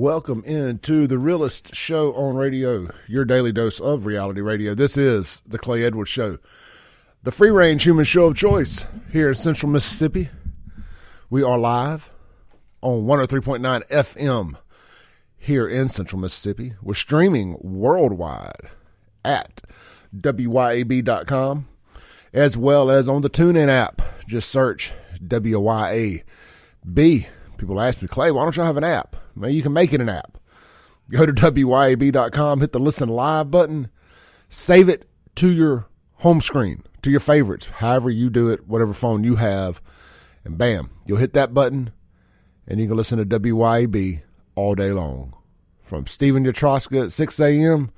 Welcome into the realest show on radio, your daily dose of reality radio. This is the Clay Edwards Show, the free range human show of choice here in central Mississippi. We are live on 103.9 FM here in central Mississippi. We're streaming worldwide at WYAB.com as well as on the TuneIn app. Just search WYAB. People ask me, Clay, why don't y'all have an app? Well, you can make it an app. Go to WYAB.com, hit the listen live button, save it to your home screen, to your favorites, however you do it, whatever phone you have, and bam, you'll hit that button and you can listen to WYAB all day long. From Stephen Yatroska at 6 a.m.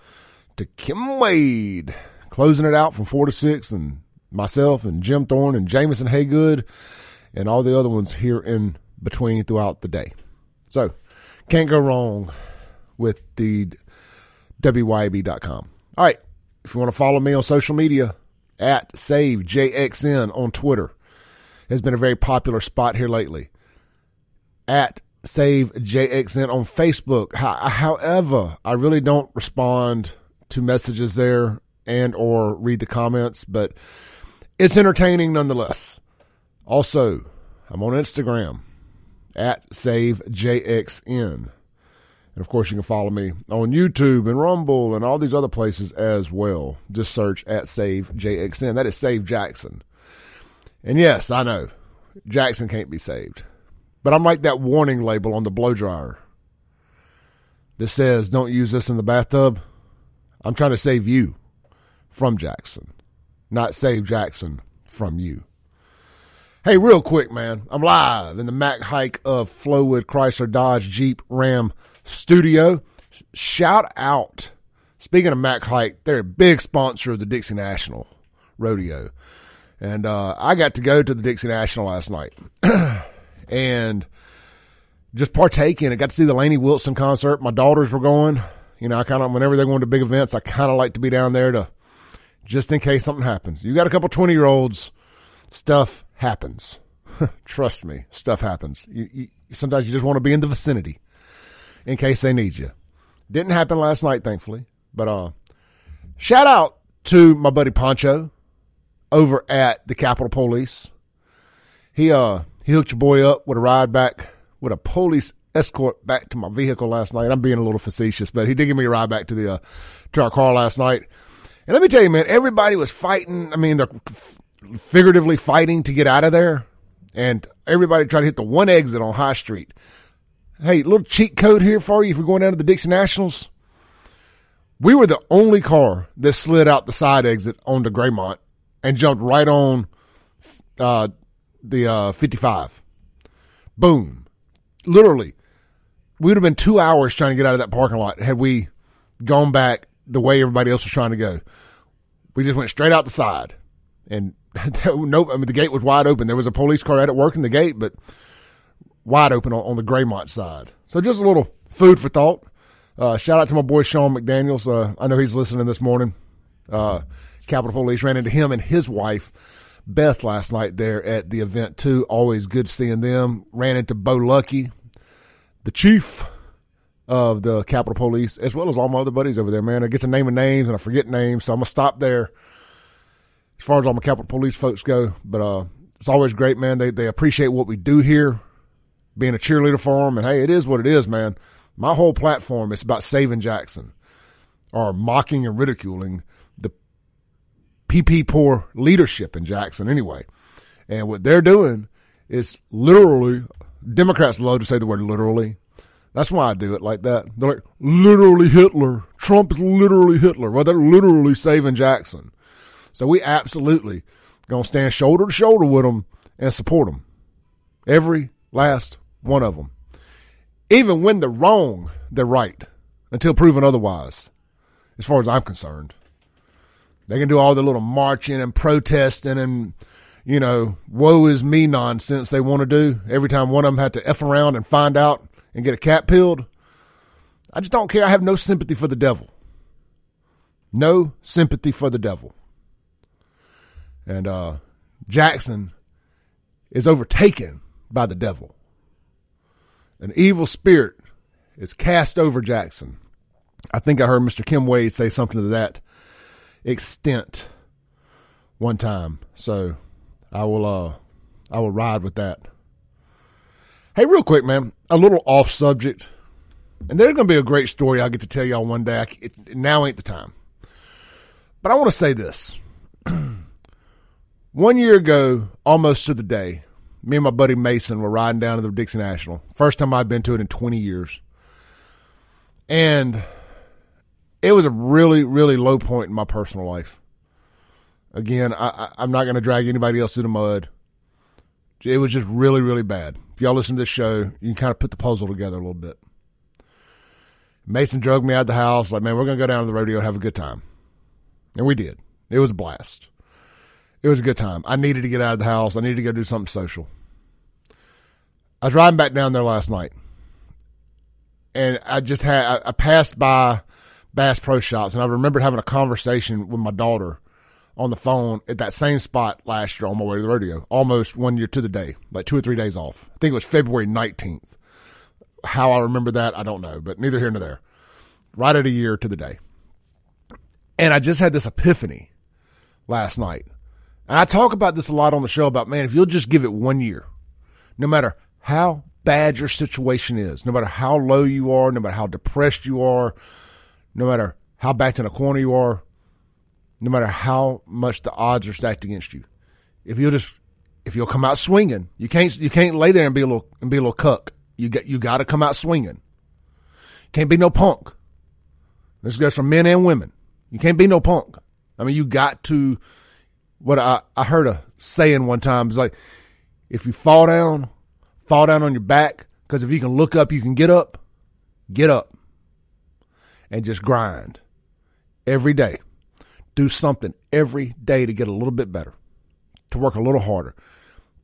to Kim Wade, closing it out from 4 to 6, and myself and Jim Thorne and Jameson Haygood and all the other ones here in between throughout the day. So, can't go wrong with the WYAB.com. All right. If you want to follow me on social media, at SaveJXN on Twitter has been a very popular spot here lately. At SaveJXN on Facebook. However, I really don't respond to messages there and or read the comments, but it's entertaining nonetheless. Also, I'm on Instagram at SaveJXN. And of course, you can follow me on YouTube and Rumble and all these other places as well. Just search at SaveJXN. That is Save Jackson. And yes, I know Jackson can't be saved. But I'm like that warning label on the blow dryer that says, don't use this in the bathtub. I'm trying to save you from Jackson, not save Jackson from you. Hey, real quick, man. I'm live in the Mac Haik of Flowood Chrysler Dodge Jeep Ram studio. Shout out. Speaking of Mac Haik, they're a big sponsor of the Dixie National Rodeo. And uh, I got to go to the Dixie National last night and just partake in it. Got to see the Lainey Wilson concert. My daughters were going. You know, I kind of, whenever they're going to big events, I kind of like to be down there to just in case something happens. You got a couple 20 year olds, stuff happens. Trust me, stuff happens. You, you, sometimes you just want to be in the vicinity in case they need you. Didn't happen last night, thankfully. But uh, shout out to my buddy Poncho over at the Capitol Police. He uh he hooked your boy up with a ride back with a police escort back to my vehicle last night. I'm being a little facetious, but he did give me a ride back to the uh, to our car last night. And let me tell you, man, everybody was fighting. I mean, they're figuratively fighting to get out of there, and everybody tried to hit the one exit on High Street. Hey, little cheat code here for you if you're going down to the Dixie Nationals. We were the only car that slid out the side exit onto Graymont and jumped right on uh, the uh, 55. Boom. Literally, we would have been two hours trying to get out of that parking lot had we gone back the way everybody else was trying to go. We just went straight out the side. And nope, I mean, the gate was wide open. There was a police car at it working the gate, but wide open on, on the Graymont side. So just a little food for thought. Uh, shout out to my boy Sean McDaniels. Uh, I know he's listening this morning. Uh, Capitol Police ran into him and his wife Beth last night there at the event too. Always good seeing them. Ran into Bo Luckey, the chief of the Capitol Police, as well as all my other buddies over there. Man, I get to naming names and I forget names, so I'm gonna stop there. As far as all my Capitol Police folks go, but uh, it's always great, man. They they appreciate what we do here being a cheerleader for them. And hey, it is what it is, man. My whole platform is about saving Jackson or mocking and ridiculing the PP poor leadership in Jackson anyway. And what they're doing is literally, Democrats love to say the word literally. That's why I do it like that. They're like, literally Hitler. Trump is literally Hitler. Well, they're literally saving Jackson. So we absolutely going to stand shoulder to shoulder with them and support them. Every last one of them. Even when they're wrong, they're right until proven otherwise, as far as I'm concerned. They can do all the little marching and protesting and, you know, woe is me nonsense they want to do every time one of them had to F around and find out and get a cat peeled. I just don't care. I have no sympathy for the devil. No sympathy for the devil. And uh, Jackson is overtaken by the devil. An evil spirit is cast over Jackson. I think I heard Mr. Kim Wade say something to that extent one time. So I will uh I will ride with that. Hey, real quick, man, a little off subject, and there's going to be a great story I'll get to tell y'all one day. It, now ain't the time, but I want to say this. one year ago, almost to the day, me and my buddy Mason were riding down to the Dixie National. First time I'd been to it in 20 years, and it was a really, really low point in my personal life. Again, I, am not going to drag anybody else through the mud. It was just really, really bad. If y'all listen to this show, you can kind of put the puzzle together a little bit. Mason drugged me out of the house, like, man, we're going to go down to the rodeo and have a good time. And we did. It was a blast. It was a good time. I needed to get out of the house. I needed to go do something social. I was driving back down there last night. And I just had, I, passed by Bass Pro Shops and I remembered having a conversation with my daughter on the phone at that same spot last year on my way to the rodeo, almost one year to the day, like two or three days off. I think it was February 19th. How I remember that, I don't know, but neither here nor there. Right at a year to the day. And I just had this epiphany last night. And I talk about this a lot on the show about, man, if you'll just give it one year, no matter how bad your situation is, no matter how low you are, no matter how depressed you are, no matter how backed in a corner you are, no matter how much the odds are stacked against you. If you'll just if you'll come out swinging, you can't you can't lay there and be a little and be a little cuck. You got you got to come out swinging. Can't be no punk. This goes for men and women. You can't be no punk. I mean, you got to. What I I heard a saying one time is like, if you fall down, fall down on your back because if you can look up, you can get up. Get up and just grind every day do something every day to get a little bit better, to work a little harder.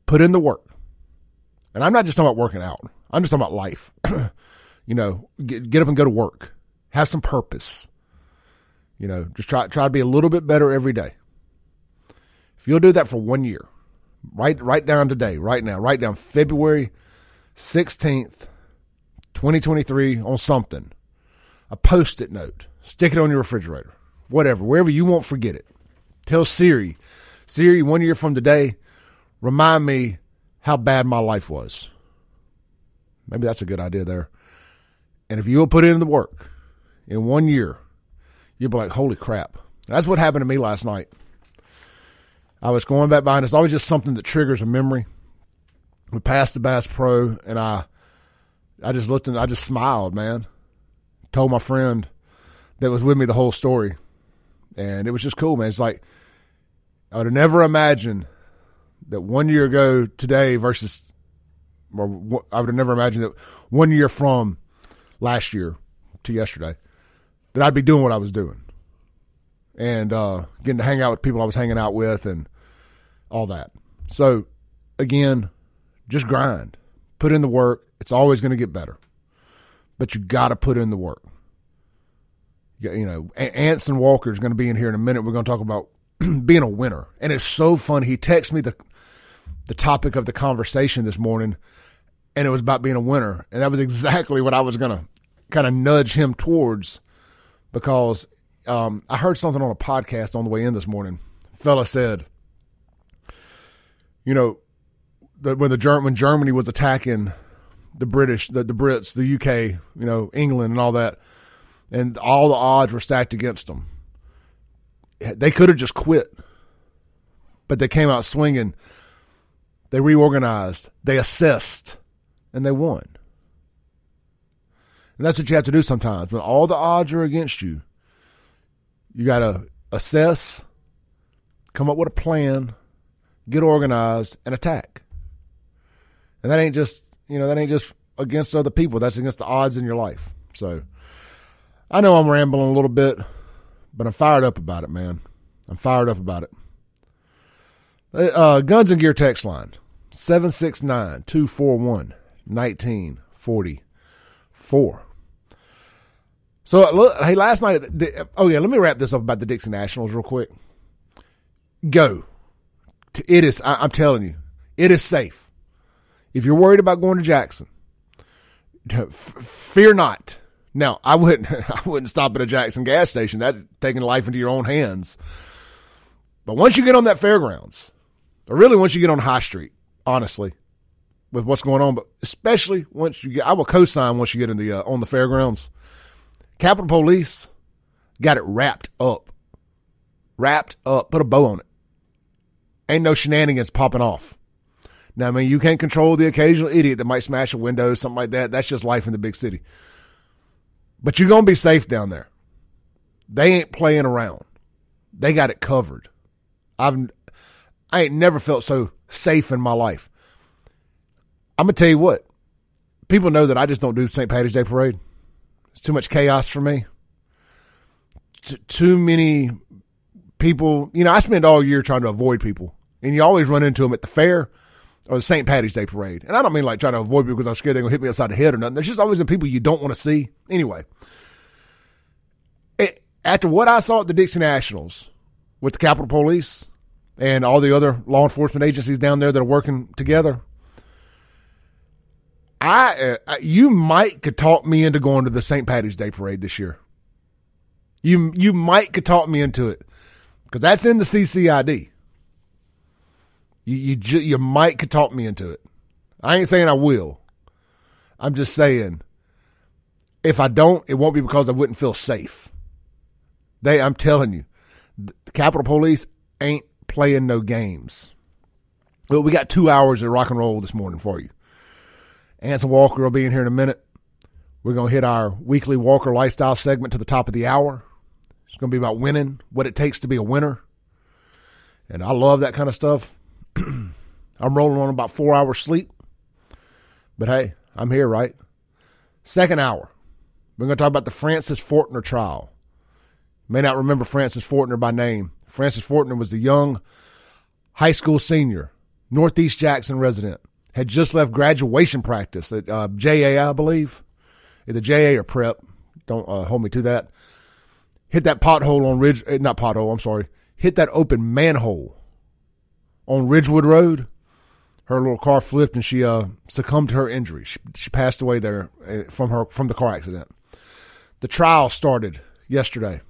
Put in the work. And I'm not just talking about working out. I'm just talking about life. you know, get, get up and go to work. Have some purpose. You know, just try try to be a little bit better every day. If you'll do that for one year, write write down today, right now, write down February 16th, 2023 on something. A post-it note. Stick it on your refrigerator whatever, wherever you won't forget it. Tell Siri, Siri, one year from today, remind me how bad my life was. Maybe that's a good idea there. And if you'll put in the work in one year, you'll be like, holy crap. That's what happened to me last night. I was going back behind. it's always just something that triggers a memory. We passed the Bass Pro, and I, I just looked and I just smiled, man. Told my friend that was with me the whole story and it was just cool, man. It's like I would have never imagined that one year ago today versus, or I would have never imagined that one year from last year to yesterday that I'd be doing what I was doing and uh, getting to hang out with people I was hanging out with and all that. So again, just grind, put in the work. It's always going to get better, but you got to put in the work you know, Anson Walker is going to be in here in a minute. We're going to talk about being a winner, and it's so fun. He texted me the the topic of the conversation this morning, and it was about being a winner, and that was exactly what I was going to kind of nudge him towards, because um, I heard something on a podcast on the way in this morning. Fella said, you know, when the when Germany was attacking the British, the, the Brits, the UK, you know, England, and all that and all the odds were stacked against them. They could have just quit, but they came out swinging. They reorganized, they assessed, and they won. And that's what you have to do sometimes. When all the odds are against you, you got to assess, come up with a plan, get organized, and attack. And that ain't just, you know, that ain't just against other people. That's against the odds in your life. So, I know I'm rambling a little bit, but I'm fired up about it, man. I'm fired up about it. Uh, Guns and Gear text line 769 241 1944. So, hey, last night, oh, yeah, let me wrap this up about the Dixie Nationals real quick. Go. It is, I'm telling you, it is safe. If you're worried about going to Jackson, fear not. Now, I wouldn't, I wouldn't stop at a Jackson gas station. That's taking life into your own hands. But once you get on that fairgrounds, or really once you get on High Street, honestly, with what's going on, but especially once you get, I will co-sign once you get in the uh, on the fairgrounds. Capitol Police got it wrapped up, wrapped up, put a bow on it. Ain't no shenanigans popping off. Now, I mean, you can't control the occasional idiot that might smash a window, or something like that. That's just life in the big city. But you're gonna be safe down there. They ain't playing around. They got it covered. I've I ain't never felt so safe in my life. I'm gonna tell you what. People know that I just don't do the St. Patrick's Day parade. It's too much chaos for me. T- too many people. You know, I spend all year trying to avoid people, and you always run into them at the fair or the St. Patty's Day parade. And I don't mean like trying to avoid people because I'm scared they're gonna hit me upside the head or nothing. There's just always the people you don't want to see. Anyway, it, after what I saw at the Dixie Nationals with the Capitol Police and all the other law enforcement agencies down there that are working together, I uh, you might could talk me into going to the St. Patty's Day parade this year. You you might could talk me into it because that's in the CCID. You you you might could talk me into it. I ain't saying I will. I'm just saying if I don't, it won't be because I wouldn't feel safe. They, I'm telling you, the Capitol Police ain't playing no games. Well, we got two hours of rock and roll this morning for you. Anson Walker will be in here in a minute. We're going to hit our weekly Walker lifestyle segment to the top of the hour. It's going to be about winning, what it takes to be a winner. And I love that kind of stuff. I'm rolling on about four hours sleep. But hey, I'm here, right? Second hour. We're going to talk about the Francis Fortner trial. You may not remember Francis Fortner by name. Francis Fortner was the young high school senior, Northeast Jackson resident had just left graduation practice at uh, JA, I believe, either JA or prep. Don't uh, hold me to that. Hit that pothole on Ridge, eh, not pothole. I'm sorry. Hit that open manhole on Ridgewood Road. Her little car flipped and she uh, succumbed to her injury. She, she passed away there eh, from her from the car accident. The trial started yesterday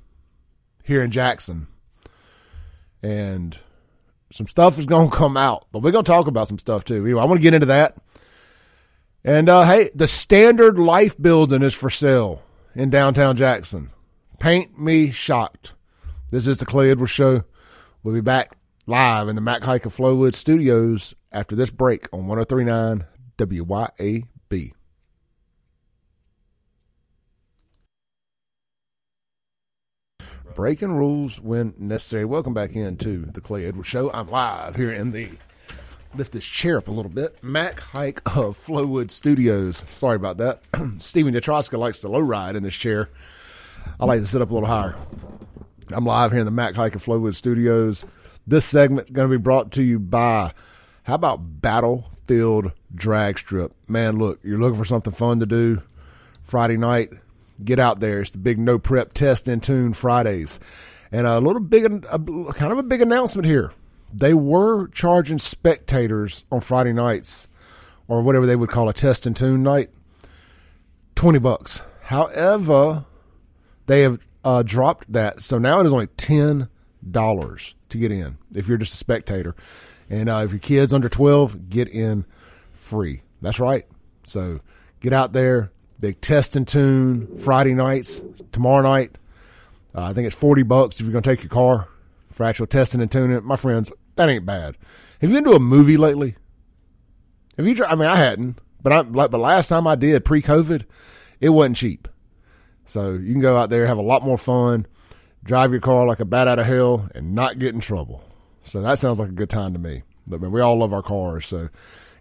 here in Jackson, and some stuff is going to come out, but we're going to talk about some stuff too. Anyway, I want to get into that. And uh, hey, the Standard Life building is for sale in downtown Jackson. Paint me shocked. This is the Clay Edwards Show. We'll be back live in the Mac Haik of Flowood studios after this break on 1039 WYAB. Breaking rules when necessary. Welcome back into the Clay Edwards Show. I'm live here in the lift this chair up a little bit. Mac Haik of Flowood Studios. Sorry about that. Stephen Yatroska likes to low ride in this chair. I like to sit up a little higher. I'm live here in the Mac Haik of Flowood Studios. This segment going to be brought to you by how about Battlefield Drag Strip? Man, look, you're looking for something fun to do Friday night get out there. It's the big no prep test and tune Fridays. And a little big, a, kind of a big announcement here. They were charging spectators on Friday nights, or whatever they would call a test and tune night, twenty bucks. However, they have uh, dropped that, so now it is only ten dollars to get in if you're just a spectator, and uh, if your kid's under twelve, get in free. That's right. So get out there, Big test and tune Friday nights. Tomorrow night, uh, I think it's forty bucks if you're going to take your car for actual testing and tuning. My friends, that ain't bad. Have you been to a movie lately? Have you? Tried? I mean, I hadn't, but I like. But last time I did pre-COVID, it wasn't cheap. So you can go out there, have a lot more fun, drive your car like a bat out of hell, and not get in trouble. So that sounds like a good time to me. But man, we all love our cars, so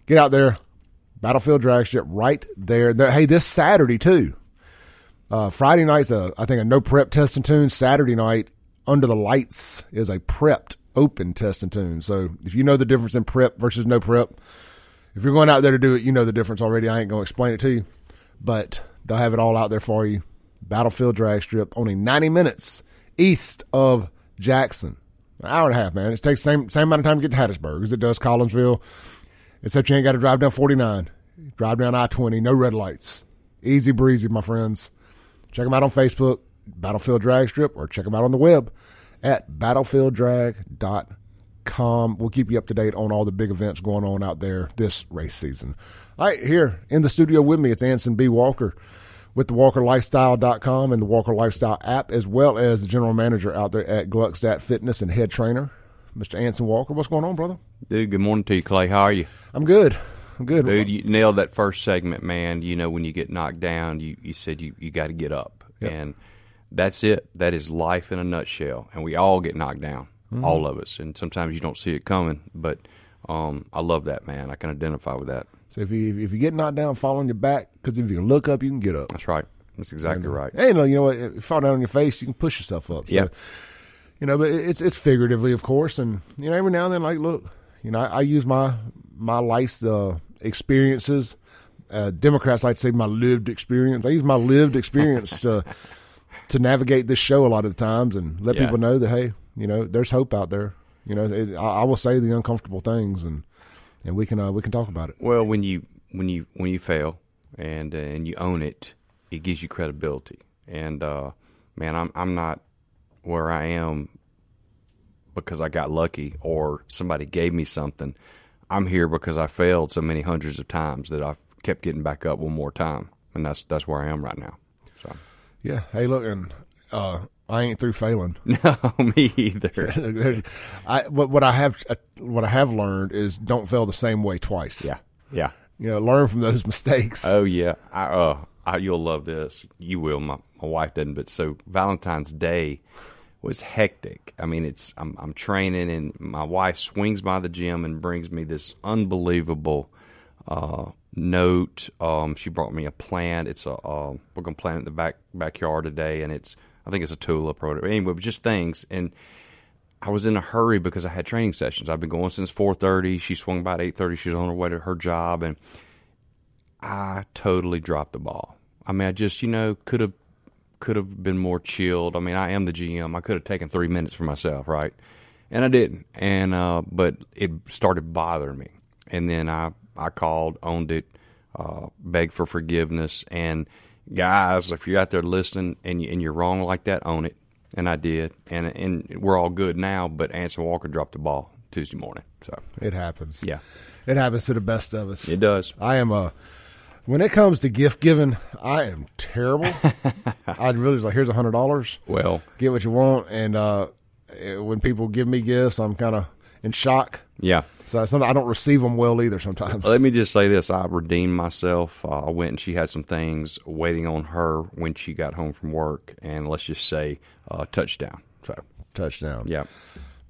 get out there, Battlefield drag strip right there. Hey, this Saturday too. Uh, Friday night's a, I think a no prep test and tune. Saturday night under the lights is a prepped open test and tune. So if you know the difference in prep versus no prep, if you're going out there to do it, you know the difference already. I ain't to explain it to you, but they'll have it all out there for you. Battlefield drag strip, only 90 minutes east of Jackson. An hour and a half, man. It takes same same amount of time to get to Hattiesburg as it does Collinsville except you ain't got to drive down 49. Drive down I 20, no red lights. Easy breezy, my friends. Check them out on Facebook, Battlefield Drag Strip, or check them out on the web at battlefielddrag.com. We'll keep you up to date on all the big events going on out there this race season. All right, here in the studio with me, it's Anson B. Walker with the WalkerLifestyle.com and the Walker Lifestyle app, as well as the general manager out there at Gluckstadt Fitness and head trainer, Mr. Anson Walker. What's going on, brother? Dude, good morning to you, Clay. How are you? I'm good. I'm good. Dude, you nailed that first segment, man. You know, when you get knocked down, you, you said you, you got to get up. Yep. And that's it. That is life in a nutshell. And we all get knocked down, Mm-hmm. all of us. And sometimes you don't see it coming. But um, I love that, man. I can identify with that. So if you if you get knocked down, fall on your back because if you can look up, you can get up. That's right. That's exactly right. Hey, you know, you know what? If you fall down on your face, you can push yourself up. So, Yeah. You know, but it's it's figuratively, of course, and you know, every now and then, like, look, you know, I, I use my my life's uh, experiences. Uh, Democrats like to say my lived experience. I use my lived experience to to navigate this show a lot of the times and let Yeah. people know that hey, you know, there's hope out there. You know, it, I, I will say the uncomfortable things and and we can uh, we can talk about it. Well, when you when you when you fail and uh, and you own it, it gives you credibility. And uh, man, I'm I'm not where I am because I got lucky or somebody gave me something. I'm here because I failed so many hundreds of times that I've kept getting back up one more time, and that's that's where I am right now. So Yeah. Hey, look, and uh, I ain't through failing. no, me either. I what, what I have uh, what I have learned is don't fail the same way twice. Yeah, yeah. You know, learn from those mistakes. Oh yeah, I, uh, I, you'll love this. You will. My my wife doesn't, but so Valentine's Day was hectic. I mean, it's I'm I'm training, and my wife swings by the gym and brings me this unbelievable uh, note. Um, she brought me a plant. It's a uh, we're gonna plant it in the back backyard today, and it's I think it's a tulip or whatever. Anyway, just things and. I was in a hurry because I had training sessions. I've been going since four thirty. She swung by at eight thirty. She was on her way to her job, and I totally dropped the ball. I mean, I just you know could have could have been more chilled. I mean, I am the GM. I could have taken three minutes for myself, right? And I didn't. And uh, but it started bothering me. And then I I called, owned it, uh, begged for forgiveness. And guys, if you're out there listening and you, and you're wrong like that, own it. And I did. And and we're all good now. But Anson Walker dropped the ball Tuesday morning. So It happens. yeah, It happens to the best of us. it does. I am a. When it comes to gift giving, I am terrible. I'd really like here's a hundred dollars. Well, Get what you want, and uh, eh, when people give me gifts, I'm kind of in shock. yeah. So I don't receive them well either. Sometimes. Let me just say this: I redeemed myself. Uh, I went and she had some things waiting on her when she got home from work, and let's just say uh, touchdown. So touchdown. yeah,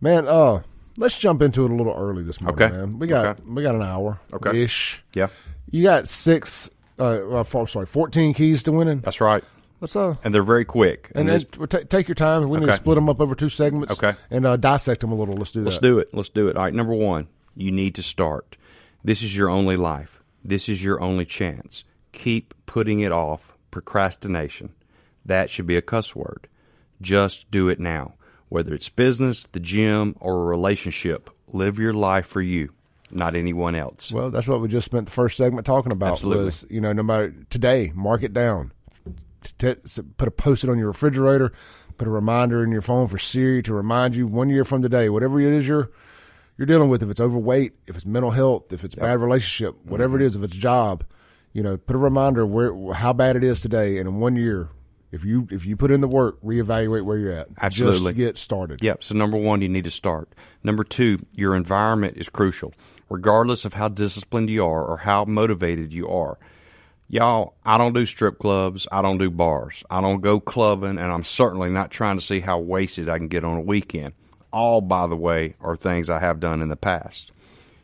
Man, uh, let's jump into it a little early this morning, Okay. man. We got Okay. we got an hour Okay. ish. yeah, You got six uh well, four, sorry, fourteen keys to winning. that's right. Let's uh And they're very quick. and, and we'll ta- take your time. We need to split them up over two segments. Okay. And uh, dissect them a little. Let's do Let's do it. Let's do it. All right. Number one, you need to start. This is your only life. This is your only chance. Keep putting it off. Procrastination. That should be a cuss word. Just do it now. Whether it's business, the gym, or a relationship, live your life for you, not anyone else. Well, that's what we just spent the first segment talking about. Absolutely. Was, you know, no matter today, mark it down. T- t- put a post it on your refrigerator. Put a reminder in your phone for Siri to remind you one year from today, whatever it is you're you're dealing with. If it's overweight, if it's mental health, if it's bad relationship, whatever Mm-hmm. it is, if it's job, you know, put a reminder where how bad it is today, and in one year, if you if you put in the work, reevaluate where you're at. Absolutely. Just get started. Yep. So number one, you need to start. Number two, your environment is crucial, regardless of how disciplined you are or how motivated you are. Y'all, I don't do strip clubs. I don't do bars. I don't go clubbing, and I'm certainly not trying to see how wasted I can get on a weekend. All, by the way, are things I have done in the past.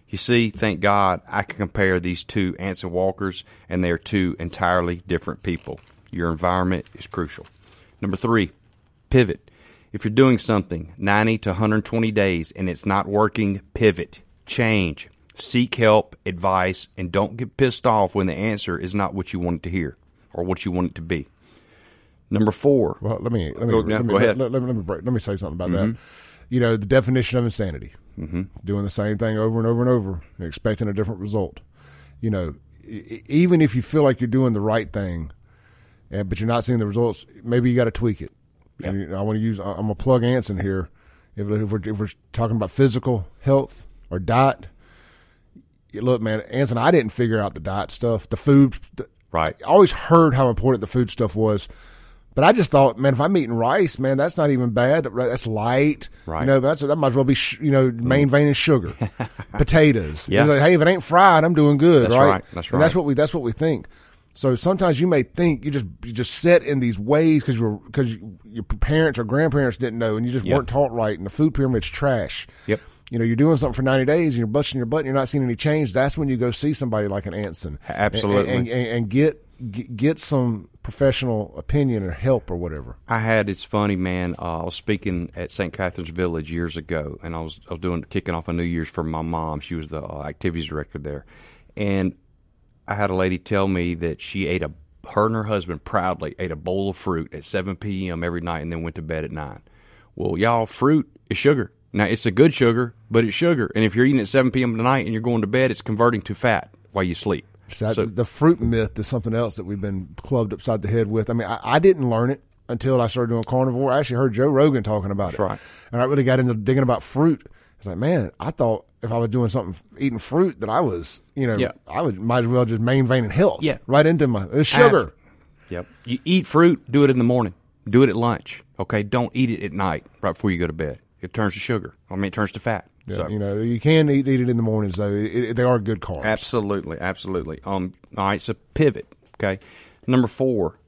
You see, thank God I can compare these two Anson Walkers, and they are two entirely different people. Your environment is crucial. Number three, pivot. If you're doing something 90 to 120 days and it's not working, pivot, change, seek help, advice, and don't get pissed off when the answer is not what you want it to hear or what you want it to be. Number four, Well, let me let me Go- let, me, go ahead. Let, let me let me, break, let me say something about that. You know, the definition of insanity: mm-hmm. doing the same thing over and over and over, and expecting a different result. You know, even if you feel like you're doing the right thing, and, but you're not seeing the results, maybe you got to tweak it. And you know, I want to use. I'm gonna plug Anson here. If, if we're if we're talking about physical health or diet, look, man, Anson, I didn't figure out the diet stuff, the food. Right. I always heard how important the food stuff was. But I just thought, man, if I'm eating rice, man, that's not even bad. That's light. Right. You know, that's, that might as well be, sh- you know, main vein is sugar. Potatoes. Yeah. Like, hey, if it ain't fried, I'm doing good, That's right? right. That's And that's what we, that's what we think. So sometimes you may think you just, you just set in these ways because you're, because your parents or grandparents didn't know and you just Yeah. weren't taught right and the food pyramid's trash. Yep. You know, you're doing something for 90 days and you're busting your butt and you're not seeing any change. That's when you go see somebody like an Anson. Absolutely. And, and, and get, get, get some professional opinion or help or whatever. I had it's funny, man. Uh, I was speaking at St. Catherine's Village years ago, and I was I was doing kicking off a New Year's for my mom. She was the uh, activities director there, and I had a lady tell me that she ate a her and her husband proudly ate a bowl of fruit at 7 p.m. every night, and then went to bed at nine. Well, y'all, fruit is sugar. Now it's a good sugar, but it's sugar, and if you're eating at 7 p.m. tonight and you're going to bed, it's converting to fat while you sleep. So, So- the fruit myth is something else that we've been clubbed upside the head with. I mean, I, I didn't learn it until I started doing carnivore. I actually heard Joe Rogan talking about it. right. And I really got into digging about fruit. It's like, man, I thought if I was doing something, eating fruit, that I was, you know, Yeah. I would might as well just main vein in health. Yeah. Right into my it's sugar. Yep. You eat fruit, do it in the morning. Do it at lunch. Okay. Don't eat it at night right before you go to bed. It turns to sugar. I mean, it turns to fat. so You know, you can eat, eat it in the mornings though. It, it- they are good carbs. absolutely, absolutely. Um. All right. So pivot. Okay. Number four.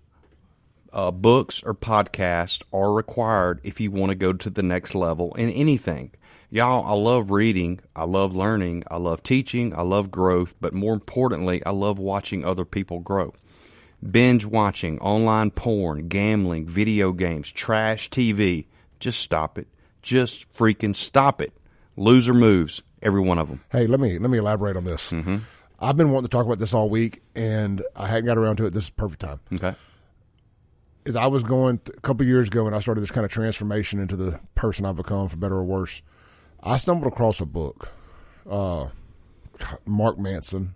Uh, books or podcasts are required if you want to go to the next level in anything. Y'all, I love reading. I love learning. I love teaching. I love growth. But more importantly, I love watching other people grow. binge watching, online porn, gambling, video games, trash TV. Just stop it. Just freaking stop it. Loser moves, every one of them. Hey, let me let me elaborate on this. Mm-hmm. I've been wanting to talk about this all week, and I hadn't got around to it. This is perfect time. Okay. Is I was going a couple years ago when I started this kind of transformation into the person I've become, for better or worse. I stumbled across a book, uh, Mark Manson,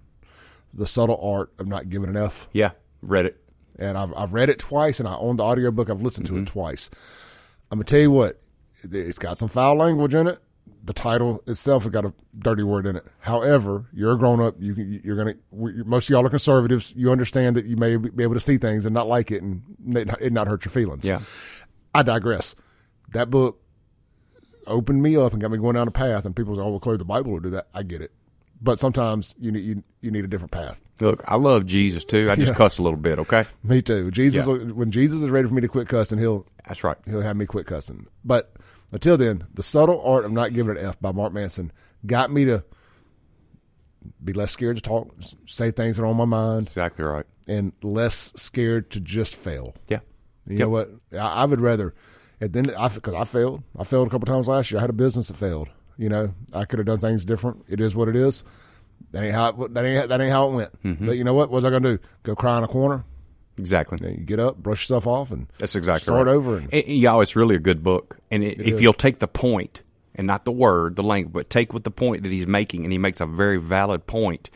"The Subtle Art of Not Giving an F," Yeah, read it. and I've I've read it twice, and I own the audiobook. I've listened to it twice. I'm gonna tell you what, it's got some foul language in it. The title itself has got a dirty word in it. However, you're a grown up. You can- you're gonna. we- Most of y'all are conservatives. You understand that you may be able to see things and not like it, and it not- hurt your feelings. Yeah. I digress. That book opened me up and got me going down a path. And people say, "Oh, well, Clay, the Bible will do that." I get it, but sometimes you need you, you need a different path. Look, I love Jesus too. I just Yeah. cuss a little bit, okay? Me too. Jesus, Yeah. when Jesus is ready for me to quit cussing, he'll That's right. he'll have me quit cussing. But until then, the subtle art of not giving an F by Mark Manson got me to be less scared to talk, say things that are on my mind, Exactly right. and less scared to just fail. Yeah. You Yep. know what? I, I would rather, at the end, I because I failed. I failed a couple times last year. I had a business that failed. You know, I could have done things different. It is what it is. That ain't how it, that ain't that ain't how it went. Mm-hmm. But you know what? What was I going to do? Go cry in a corner? Exactly. You, know, you get up, brush yourself off, and That's exactly start right. over. And, And, y'all, it's really a good book. And it, if is. you'll take the point and not the word, the language, but take what the point that he's making, and he makes a very valid point,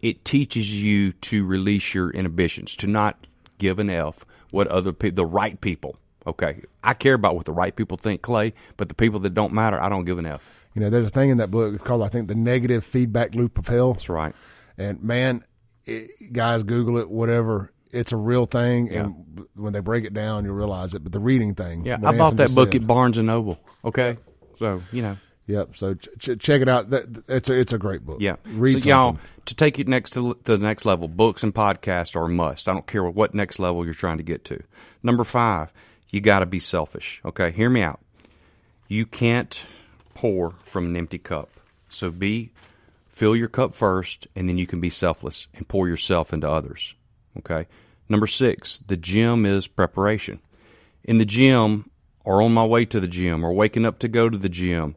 it teaches you to release your inhibitions, to not give an F what other people, the right people. Okay, I care about what the right people think, Clay, but the people that don't matter, I don't give an F. you know, there's a thing in that book it's called I think the negative feedback loop of hell. That's right. And man, it, guys, Google it, whatever. It's a real thing, and when they break it down, you realize it. But the reading thing, Yeah, I bought Anson that book said. at Barnes and Noble. Okay, so you know, Yep. So ch- ch- check it out. That, it's a it's a great book. Yeah. Read so y'all something. to take it next to the next level, books and podcasts are a must. I don't care what next level you're trying to get to. Number five, you got to be selfish. Okay, hear me out. You can't pour from an empty cup. So be fill your cup first, and then you can be selfless and pour yourself into others. Okay. Number six, the gym is preparation. In the gym, or on my way to the gym, or waking up to go to the gym,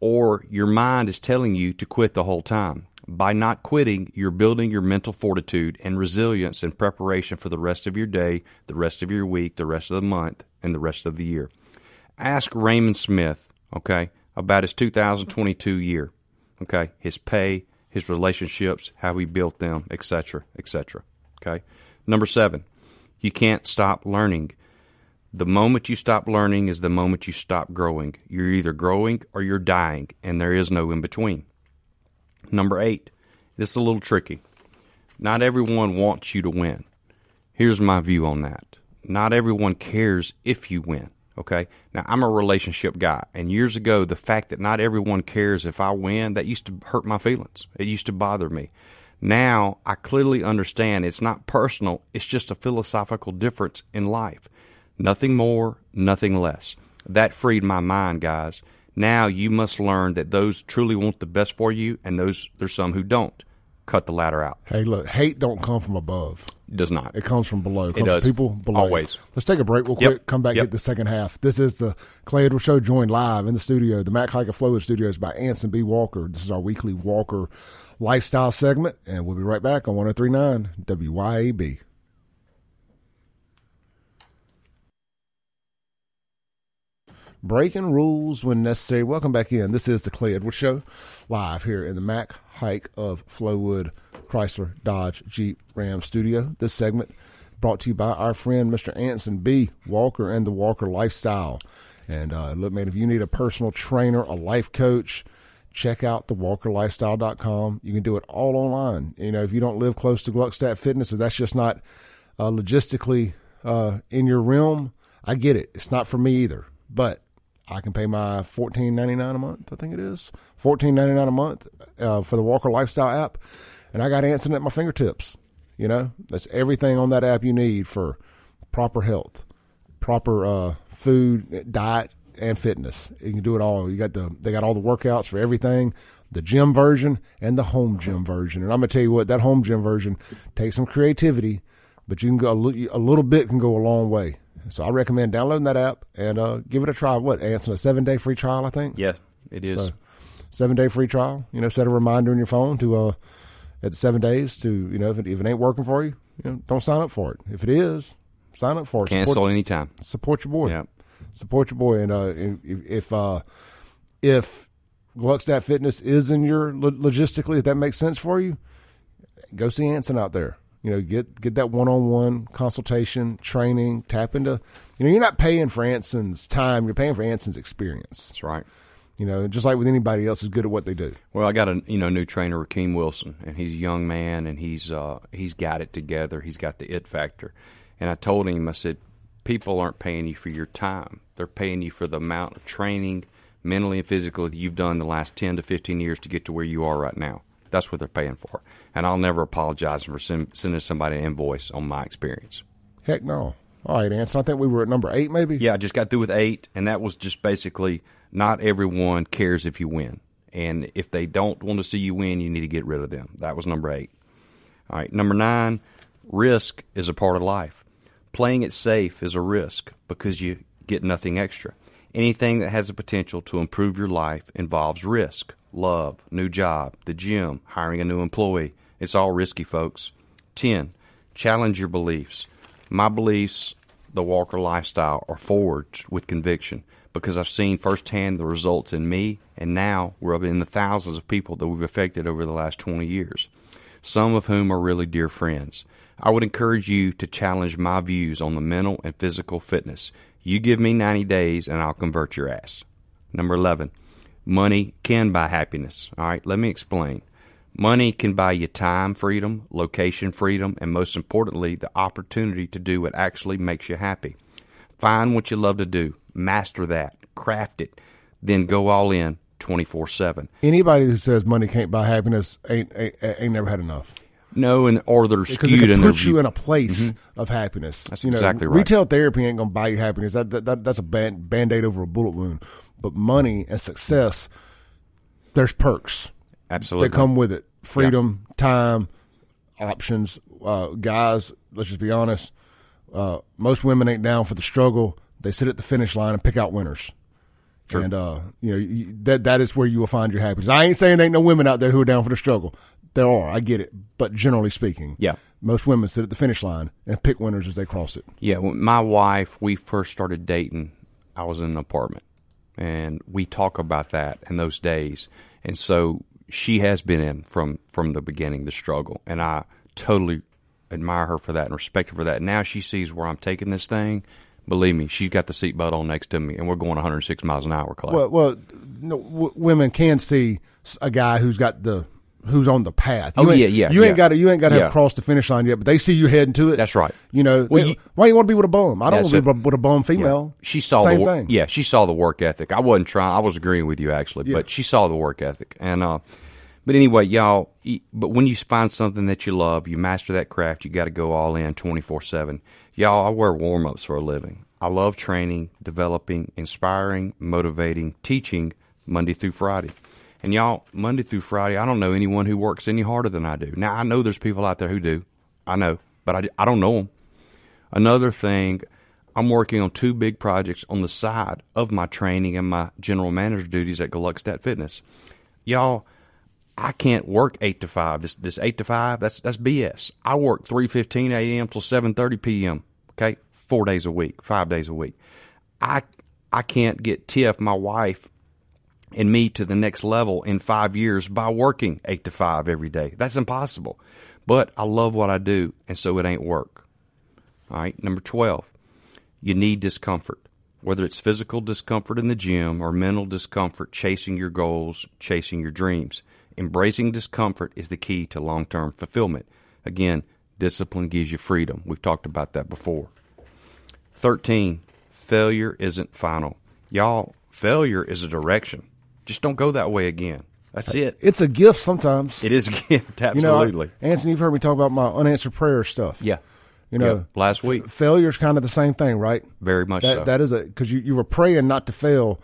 or your mind is telling you to quit the whole time. By not quitting, you're building your mental fortitude and resilience in preparation for the rest of your day, the rest of your week, the rest of the month, and the rest of the year. Ask Raymond Smith, okay, about his 2022 year, okay, his pay, his relationships, how he built them, etc., etc. Okay. Number seven, you can't stop learning. The moment you stop learning is the moment you stop growing. You're either growing or you're dying, and there is no in between. Number eight, this is a little tricky. Not everyone wants you to win. Here's my view on that. Not everyone cares if you win. Okay. Now, I'm a relationship guy. And years ago, the fact that not everyone cares if I win, that used to hurt my feelings. It used to bother me. Now, I clearly understand it's not personal, it's just a philosophical difference in life. Nothing more, nothing less. That freed my mind, guys. Now you must learn that those truly want the best for you, and those there's some who don't. Cut the ladder out. Hey, look, hate don't come from above. It does not. It comes from below. It, comes does. People below. Always. Let's take a break real Yep. quick. Come back, Yep. get the second half. This is the Clay Edwards Show, joined live in the studio, the Mac Haik of Flowood Studios by Anson B. Walker. This is our weekly Walker lifestyle segment, and we'll be right back on 1039 WYAB. Breaking rules when necessary. Welcome back in. This is the Clay Edwards Show, live here in the Mac Haik of Flowood Chrysler Dodge Jeep Ram Studio. This segment brought to you by our friend Mr. Anson B. Walker and the Walker Lifestyle. And uh, look, man, if you need a personal trainer, a life coach, check out the walkerlifestyle.com. You can do it all online. You know, if you don't live close to Gluckstadt Fitness, if that's just not uh, logistically uh, in your realm, I get it. It's not for me either. But I can pay my fourteen ninety nine a month. I think it is fourteen ninety nine a month uh, for the Walker Lifestyle app, and I got Anson at my fingertips. You know, that's everything on that app you need for proper health, proper uh, food, diet, and fitness. You can do it all. You got the they got all the workouts for everything. The gym version and the home gym version. And I'm gonna tell you what, that home gym version takes some creativity, but you can go a li- a little bit can go a long way. So I recommend downloading that app and uh, give it a try. What, Anson, a seven day free trial, I think? Yeah, it is. So, seven day free trial. You know, set a reminder in your phone to uh, at seven days to you know if it, if it ain't working for you, you know, don't sign up for it. If it is, sign up for it. Cancel Support, anytime. support your boy. Yeah. Support your boy. And uh, if if uh, if Gluckstadt Fitness is in your logistically, if that makes sense for you, go see Anson out there. You know, get get that one on one consultation, training, tap into. You know, you're not paying for Anson's time; you're paying for Anson's experience. That's right. You know, just like with anybody else who's good at what they do. Well, I got a you know new trainer, Rakeem Wilson, and he's a young man, and he's uh, he's got it together. He's got the it factor, and I told him, I said, people aren't paying you for your time; they're paying you for the amount of training, mentally and physically, that you've done the last ten to fifteen years to get to where you are right now. That's what they're paying for, and I'll never apologize for send, sending somebody an invoice on my experience. Heck no. All right, Anson. I think we were at number eight, maybe. Yeah, I just got through with eight, and that was just basically not everyone cares if you win. And if they don't want to see you win, you need to get rid of them. That was number eight. All right, number nine, risk is a part of life. Playing it safe is a risk because you get nothing extra. Anything that has the potential to improve your life involves risk. Love, new job, the gym, hiring a new employee. It's all risky, folks. 10. Challenge your beliefs. My beliefs, the Walker lifestyle, are forged with conviction because I've seen firsthand the results in me, and now we're up in the thousands of people that we've affected over the last 20 years, some of whom are really dear friends. I would encourage you to challenge my views on the mental and physical fitness. You give me 90 days, and I'll convert your ass. Number 11. Money can buy happiness. All right, let me explain. Money can buy you time freedom, location freedom, and most importantly, the opportunity to do what actually makes you happy. Find what you love to do, master that, craft it, then go all in 24 7. Anybody who says money can't buy happiness ain't ain't, ain't never had enough. No, and or they're skewed Because it in can their put you view. in a place of happiness. That's you know, exactly right. Retail therapy ain't going to buy you happiness. That, that, that that's a band band aid over a bullet wound. But money and success, there's perks Absolutely. that come with it: freedom, time, options. Uh, guys, let's just be honest. Uh, most women ain't down for the struggle. They sit at the finish line and pick out winners. And uh, you know you, that that is where you will find your happiness. I ain't saying there ain't no women out there who are down for the struggle. There are, I get it, but generally speaking, Yeah. most women sit at the finish line and pick winners as they cross it. Yeah, my wife, we first started dating, I was in an apartment, and we talk about that in those days. And so she has been in from from the beginning, the struggle, and I totally admire her for that and respect her for that. Now she sees where I'm taking this thing. Believe me, she's got the seatbelt on next to me, and we're going 106 miles an hour. Well, well, no, w- women can see a guy who's got the who's on the path. You Oh, ain't- yeah, yeah, You yeah. ain't got to you ain't got to Yeah. have crossed the finish line yet, but they see you heading to it. That's right. You know, Well, they- you- why you want to be with a bum? I don't want to be with a bum female. She saw same the thing. yeah, she saw the work ethic. I wasn't trying. I was agreeing with you actually, Yeah. but she saw the work ethic. And uh, but anyway, y'all. But when you find something that you love, you master that craft. You got to go all in twenty four seven. Y'all, I wear warm ups for a living. I love training, developing, inspiring, motivating, teaching Monday through Friday. And y'all, Monday through Friday, I don't know anyone who works any harder than I do. Now I know there's people out there who do. I know, but I, I don't know them. Another thing, I'm working on two big projects on the side of my training and my general manager duties at Gluckstadt Fitness. Y'all, I can't work eight to five. This this eight to five, that's that's BS. I work three fifteen a.m. till seven thirty p.m. Okay, four days a week, five days a week. I I can't get Tiff, my wife, and me to the next level in five years by working eight to five every day. That's impossible. But I love what I do, and so it ain't work. All right. Number 12, you need discomfort, whether it's physical discomfort in the gym or mental discomfort chasing your goals, chasing your dreams. Embracing discomfort is the key to long term fulfillment. Again, discipline gives you freedom. We've talked about that before. 13, failure isn't final. Y'all, failure is a direction. Just don't go that way again. That's uh, it. It's a gift sometimes. It is a gift, You know, I- absolutely. Anthony, you've heard me talk about my unanswered prayer stuff. yeah. You know, Yeah, last week. failure is kind of the same thing, right? Very much That so. that is a because you, you were praying not to fail,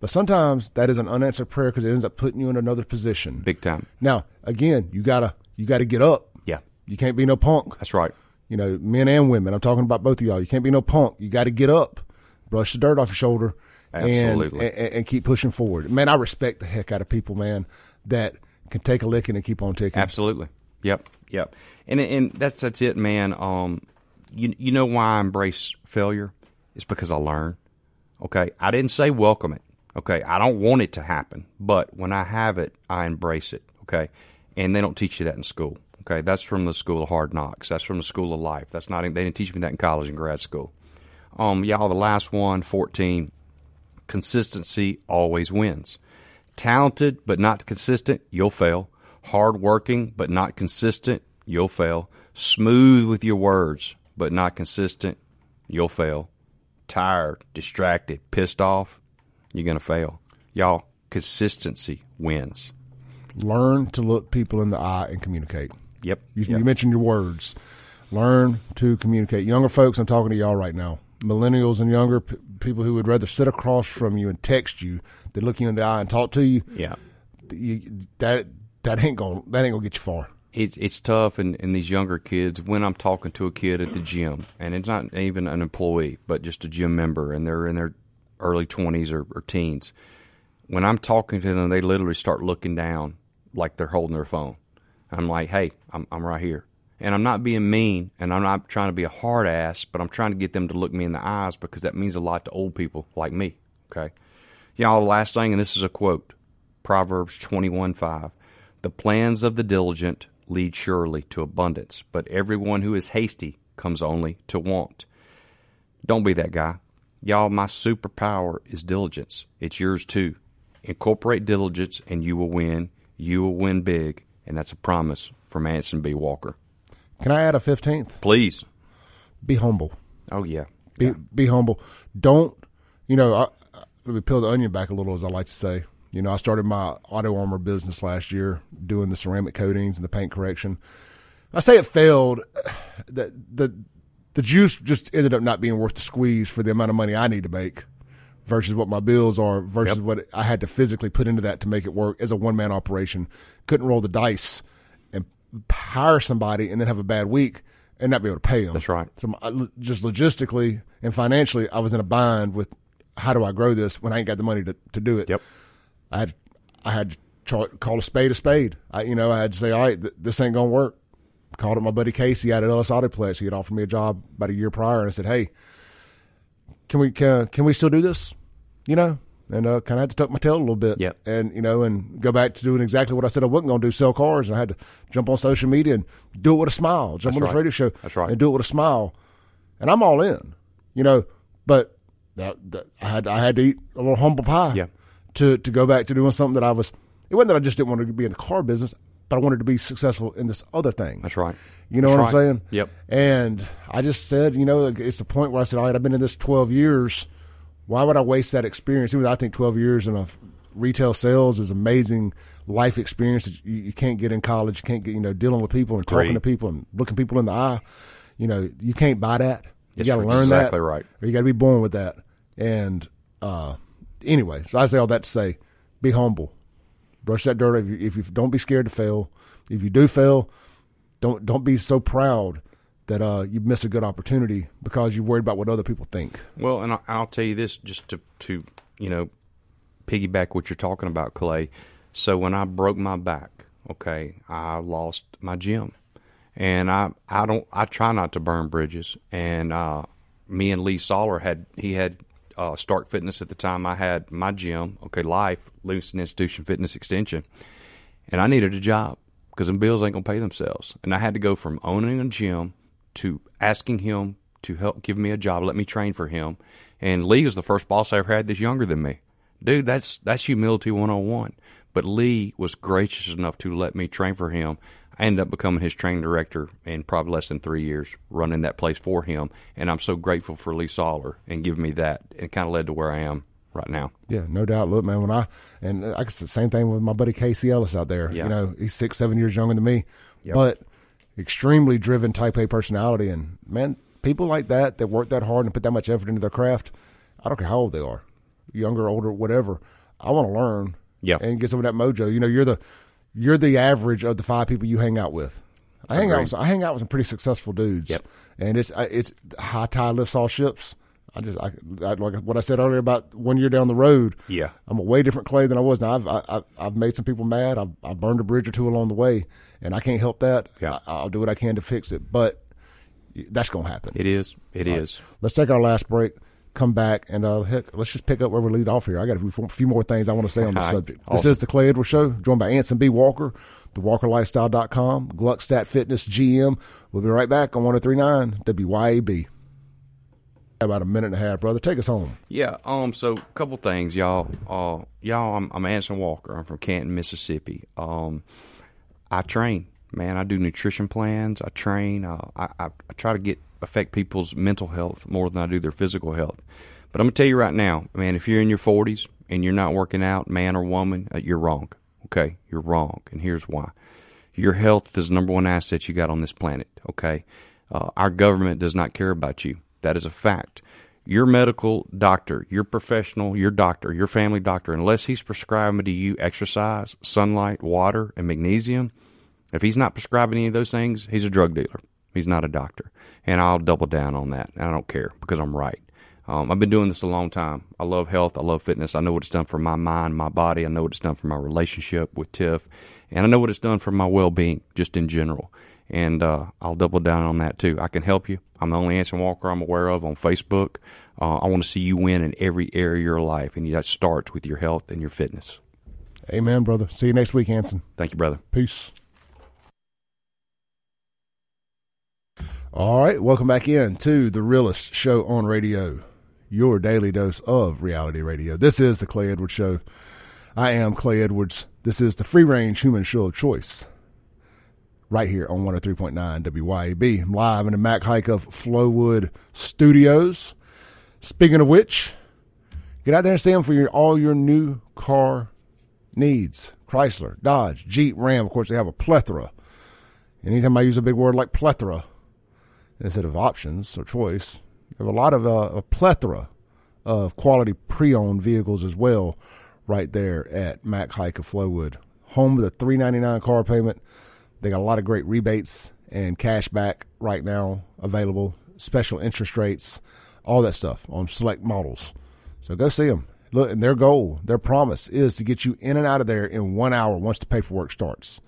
but sometimes that is an unanswered prayer because it ends up putting you in another position. Big time. Now, again, you gotta you gotta get up. Yeah. You can't be no punk. That's right. You know, men and women. I'm talking about both of y'all. You can't be no punk. You got to get up, brush the dirt off your shoulder, Absolutely. and, and keep pushing forward. Man, I respect the heck out of people, man, that can take a licking and keep on ticking. Absolutely. Yep. Yep. And and that's that's it, man. Um, you you know why I embrace failure? It's because I learn. Okay. I didn't say welcome it. Okay. I don't want it to happen, but when I have it, I embrace it. Okay. And they don't teach you that in school. Okay. That's from the school of hard knocks. That's from the school of life. That's not. They didn't teach me that in college and grad school. Um, y'all, the last one, 14, consistency always wins. Talented but not consistent, you'll fail. Hardworking but not consistent, you'll fail. Smooth with your words but not consistent, you'll fail. Tired, distracted, pissed off, you're going to fail. Y'all, consistency wins. Learn to look people in the eye and communicate. Yep. You, yep. you mentioned your words. Learn to communicate. Younger folks, I'm talking to y'all right now. Millennials and younger people who would rather sit across from you and text you than look you in the eye and talk to you. yeah. you that that ain't going that ain't gonna get you far. it's it's tough and, and these younger kids when I'm talking to a kid at the gym and it's not even an employee but just a gym member and they're in their early 20s or, or teens when I'm talking to them they literally start looking down like they're holding their phone I'm like hey I'm, I'm right here and I'm not being mean and I'm not trying to be a hard ass but I'm trying to get them to look me in the eyes because that means a lot to old people like me okay y'all the last thing and this is a quote Proverbs 21 5. The plans of the diligent lead surely to abundance, but everyone who is hasty comes only to want. Don't be that guy. Y'all, my superpower is diligence. It's yours too. Incorporate diligence and you will win. You will win big. And that's a promise from Anson B. Walker. Can I add a fifteenth? Please. Be humble. Oh, yeah. Be be humble. Don't you know? I, I, let me peel the onion back a little, as I like to say. You know, I started my auto armor business last year, doing the ceramic coatings and the paint correction. I say it failed. The the the juice just ended up not being worth the squeeze for the amount of money I need to make versus what my bills are versus Yep. what I had to physically put into that to make it work as a one man operation. Couldn't roll the dice hire somebody and then have a bad week and not be able to pay them. That's right. So I, just logistically and financially, I was in a bind with how do I grow this when I ain't got the money to, to do it. Yep. I had I had to try, call a spade a spade. I you know I had to say, all right, th- this ain't gonna work. Called up my buddy Casey out at Ellis Autoplex. He had offered me a job about a year prior, and I said, hey, can we can, can we still do this? You know, and uh, kind of had to tuck my tail a little bit. Yep. And, you know, and go back to doing exactly what I said I wasn't going to do, sell cars. And I had to jump on social media and do it with a smile, jump That's on this right. radio show That's right. and do it with a smile. And I'm all in, you know, but that, that I had I had to eat a little humble pie Yeah. to, to go back to doing something that I was, it wasn't that I just didn't want to be in the car business, but I wanted to be successful in this other thing. That's right. You know That's what I'm saying? Yep. And I just said, you know, it's the point where I said, all right, I've been in this 12 years. Why would I waste that experience? Even though I think 12 years in a retail sales is amazing life experience that you, you can't get in college. You can't get, you know, dealing with people and talking Agreed. to people and looking people in the eye. You know, you can't buy that. You got to learn exactly that. right. Or you got to be born with that. And uh, anyway, so I say all that to say, be humble. Brush that dirt. If you, if you don't be scared to fail. If you do fail, don't don't be so proud that uh, you miss a good opportunity because you're worried about what other people think. Well, and I'll tell you this just to, to you know, piggyback what you're talking about, Clay. So when I broke my back, okay, I lost my gym, and I I don't I try not to burn bridges. And uh, me and Lee Soller had he had uh, Stark Fitness at the time. I had my gym, okay, Life Livingston Institution Fitness Extension, and I needed a job because them bills ain't gonna pay themselves. And I had to go from owning a gym to asking him to help give me a job, let me train for him. And Lee is the first boss I ever had that's younger than me. Dude, that's that's humility 101. But Lee was gracious enough to let me train for him. I ended up becoming his training director in probably less than three years, running that place for him. And I'm so grateful for Lee Soller and giving me that. It kind of led to where I am right now. Yeah, no doubt. Look, man, when I and I guess the same thing with my buddy Casey Ellis out there. Yeah. You know, he's six, seven years younger than me, Yep. but extremely driven Type A personality. And man, people like that that work that hard and put that much effort into their craft. I don't care how old they are, younger, older, whatever. I want to learn. Yeah. and get some of that mojo. You know, you're the you're the average of the five people you hang out with. I hang out with I hang out with some pretty successful dudes. Yep. and it's uh, it's high tide lifts all ships. I just I, I like what I said earlier about one year down the road. Yeah. I'm a way different Clay than I was. Now I've I, I've, I've made some people mad. I've, I've burned a bridge or two along the way, and I can't help that. Yeah. I, I'll do what I can to fix it, but that's going to happen. It is. It is. Let's take our last break. Come back and uh, heck, let's just pick up where we lead off here. I got a few, more things I want to say on the subject. This Awesome. is the Clay Edwards Show, joined by Anson B. Walker, thewalkerlifestyle.com, Gluckstadt Fitness GM. We'll be right back on 1039 WYAB. About a minute and a half, brother. Take us home. Yeah. Um. So, a couple things, y'all. Uh, y'all. I'm, I'm Anson Walker. I'm from Canton, Mississippi. Um, I train, man. I do nutrition plans. I train. Uh, I, I, I try to get affect people's mental health more than I do their physical health. But I'm gonna tell you right now, man. If you're in your 40s and you're not working out, man or woman, uh, you're wrong. Okay, you're wrong, and here's why. Your health is the number one asset you got on this planet. Okay, uh, our government does not care about you. That is a fact. Your medical doctor, your professional, your doctor, your family doctor, unless he's prescribing to you exercise, sunlight, water, and magnesium, if he's not prescribing any of those things, he's a drug dealer. He's not a doctor. And I'll double down on that. And I don't care because I'm right. Um, I've been doing this a long time. I love health. I love fitness. I know what it's done for my mind, my body. I know what it's done for my relationship with Tiff. And I know what it's done for my well being just in general. And uh, I'll double down on that too. I can help you. I'm the only Anson Walker I'm aware of on Facebook. Uh, I want to see you win in every area of your life. And that starts with your health and your fitness. Amen, brother. See you next week, Anson. Thank you, brother. Peace. All right, welcome back in to the realest show on radio, your daily dose of reality radio. This is the Clay Edwards Show. I am Clay Edwards. This is the free range human show of choice, right here on 103.9 WYAB. I'm live in the Mac Haik of Flowood Studios. Speaking of which, get out there and see them for your, all your new car needs. Chrysler, Dodge, Jeep, Ram. Of course, they have a plethora. Anytime I use a big word like plethora instead of options or choice, they have a lot of uh, a plethora of quality pre-owned vehicles as well, right there at Mac Haik of Flowood, home of the three ninety nine car payment. They got a lot of great rebates and cash back right now available, special interest rates, all that stuff on select models. So go see them. Look, and their goal, their promise is to get you in and out of there in one hour once the paperwork starts.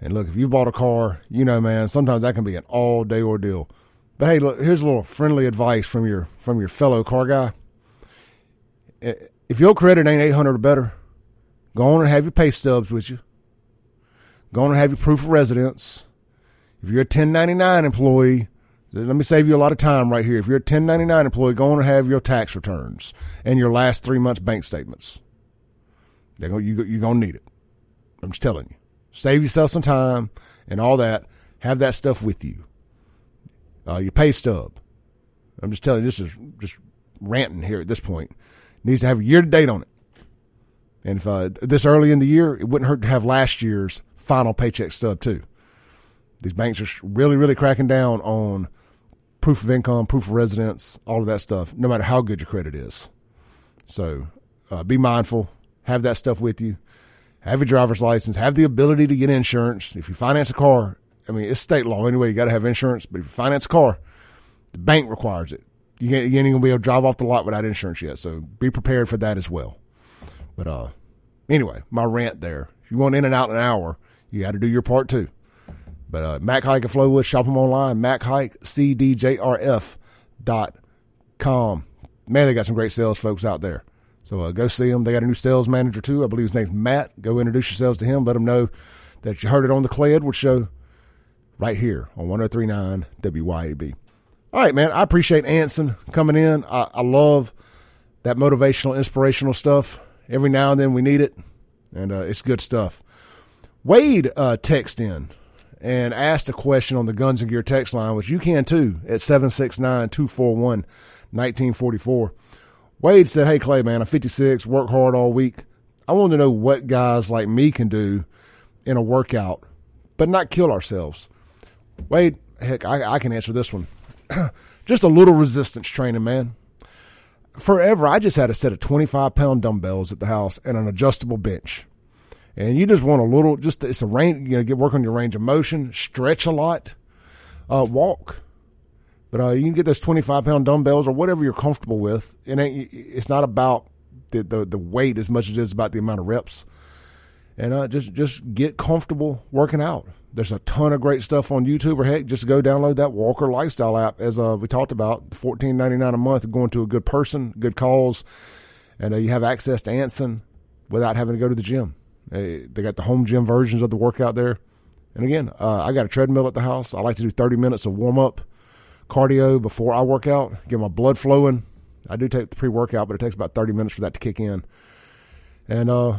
And look, if you've bought a car, you know, man, sometimes that can be an all day ordeal. But hey, look, here's a little friendly advice from your from your fellow car guy. If your credit ain't 800 or better, go on and have your pay stubs with you. Go to have your proof of residence. If you're a 1099 employee, let me save you a lot of time right here. If you're a 1099 employee, go on and have your tax returns and your last three months bank statements. They're gonna, you, you're going to need it. I'm just telling you. Save yourself some time and all that. Have that stuff with you. Uh, your pay stub. I'm just telling you, this is just ranting here at this point. needs to have a year to date on it. And if uh, this early in the year, it wouldn't hurt to have last year's final paycheck stub too. These banks are really, really cracking down on proof of income, proof of residence, all of that stuff, no matter how good your credit is. So uh, be mindful, have that stuff with you, have your driver's license, have the ability to get insurance. If you finance a car, I mean, it's state law anyway, you got to have insurance, but if you finance a car, the bank requires it. You, ain't, going to be able to drive off the lot without insurance yet, so be prepared for that as well. But uh, anyway, my rant there. If you want in and out in an hour, you got to do your part too. But uh, Mac Haik and Flowood, shop them online, MacHaik, C D J R F dot com. Man, they got some great sales folks out there. So uh, go see them. They got a new sales manager too. I believe his name's Matt. Go introduce yourselves to him. Let him know that you heard it on the Clay Edwards Show right here on 1039 WYAB. All right, man. I appreciate Anson coming in. I, I love that motivational, inspirational stuff. Every now and then we need it, and uh, it's good stuff. Wade uh, in and asked a question on the Guns and Gear text line, which you can too at 769 241 1944. Wade said, Hey, Clay, man, I'm 56, work hard all week. I want to know what guys like me can do in a workout, but not kill ourselves. Wade, heck, I, I can answer this one. just a little resistance training, man. Forever, I just had a set of 25 pound dumbbells at the house and an adjustable bench and you just want a little, just it's a range, you know, get work on your range of motion, stretch a lot, uh, walk. But uh, you can get those twenty five pound dumbbells or whatever you're comfortable with. It ain't, it's not about the, the, the weight as much as it is about the amount of reps. And uh, just just get comfortable working out. There's a ton of great stuff on YouTube, or heck, just go download that Walker Lifestyle app. As uh, we talked about, fourteen ninety nine a month, going to a good person, good cause, and uh, you have access to Anson without having to go to the gym. They, got the home gym versions of the workout there. And again, uh, I got a treadmill at the house. I like to do 30 minutes of warm up cardio before I work out, get my blood flowing. I do take the pre workout, but it takes about 30 minutes for that to kick in. And, uh,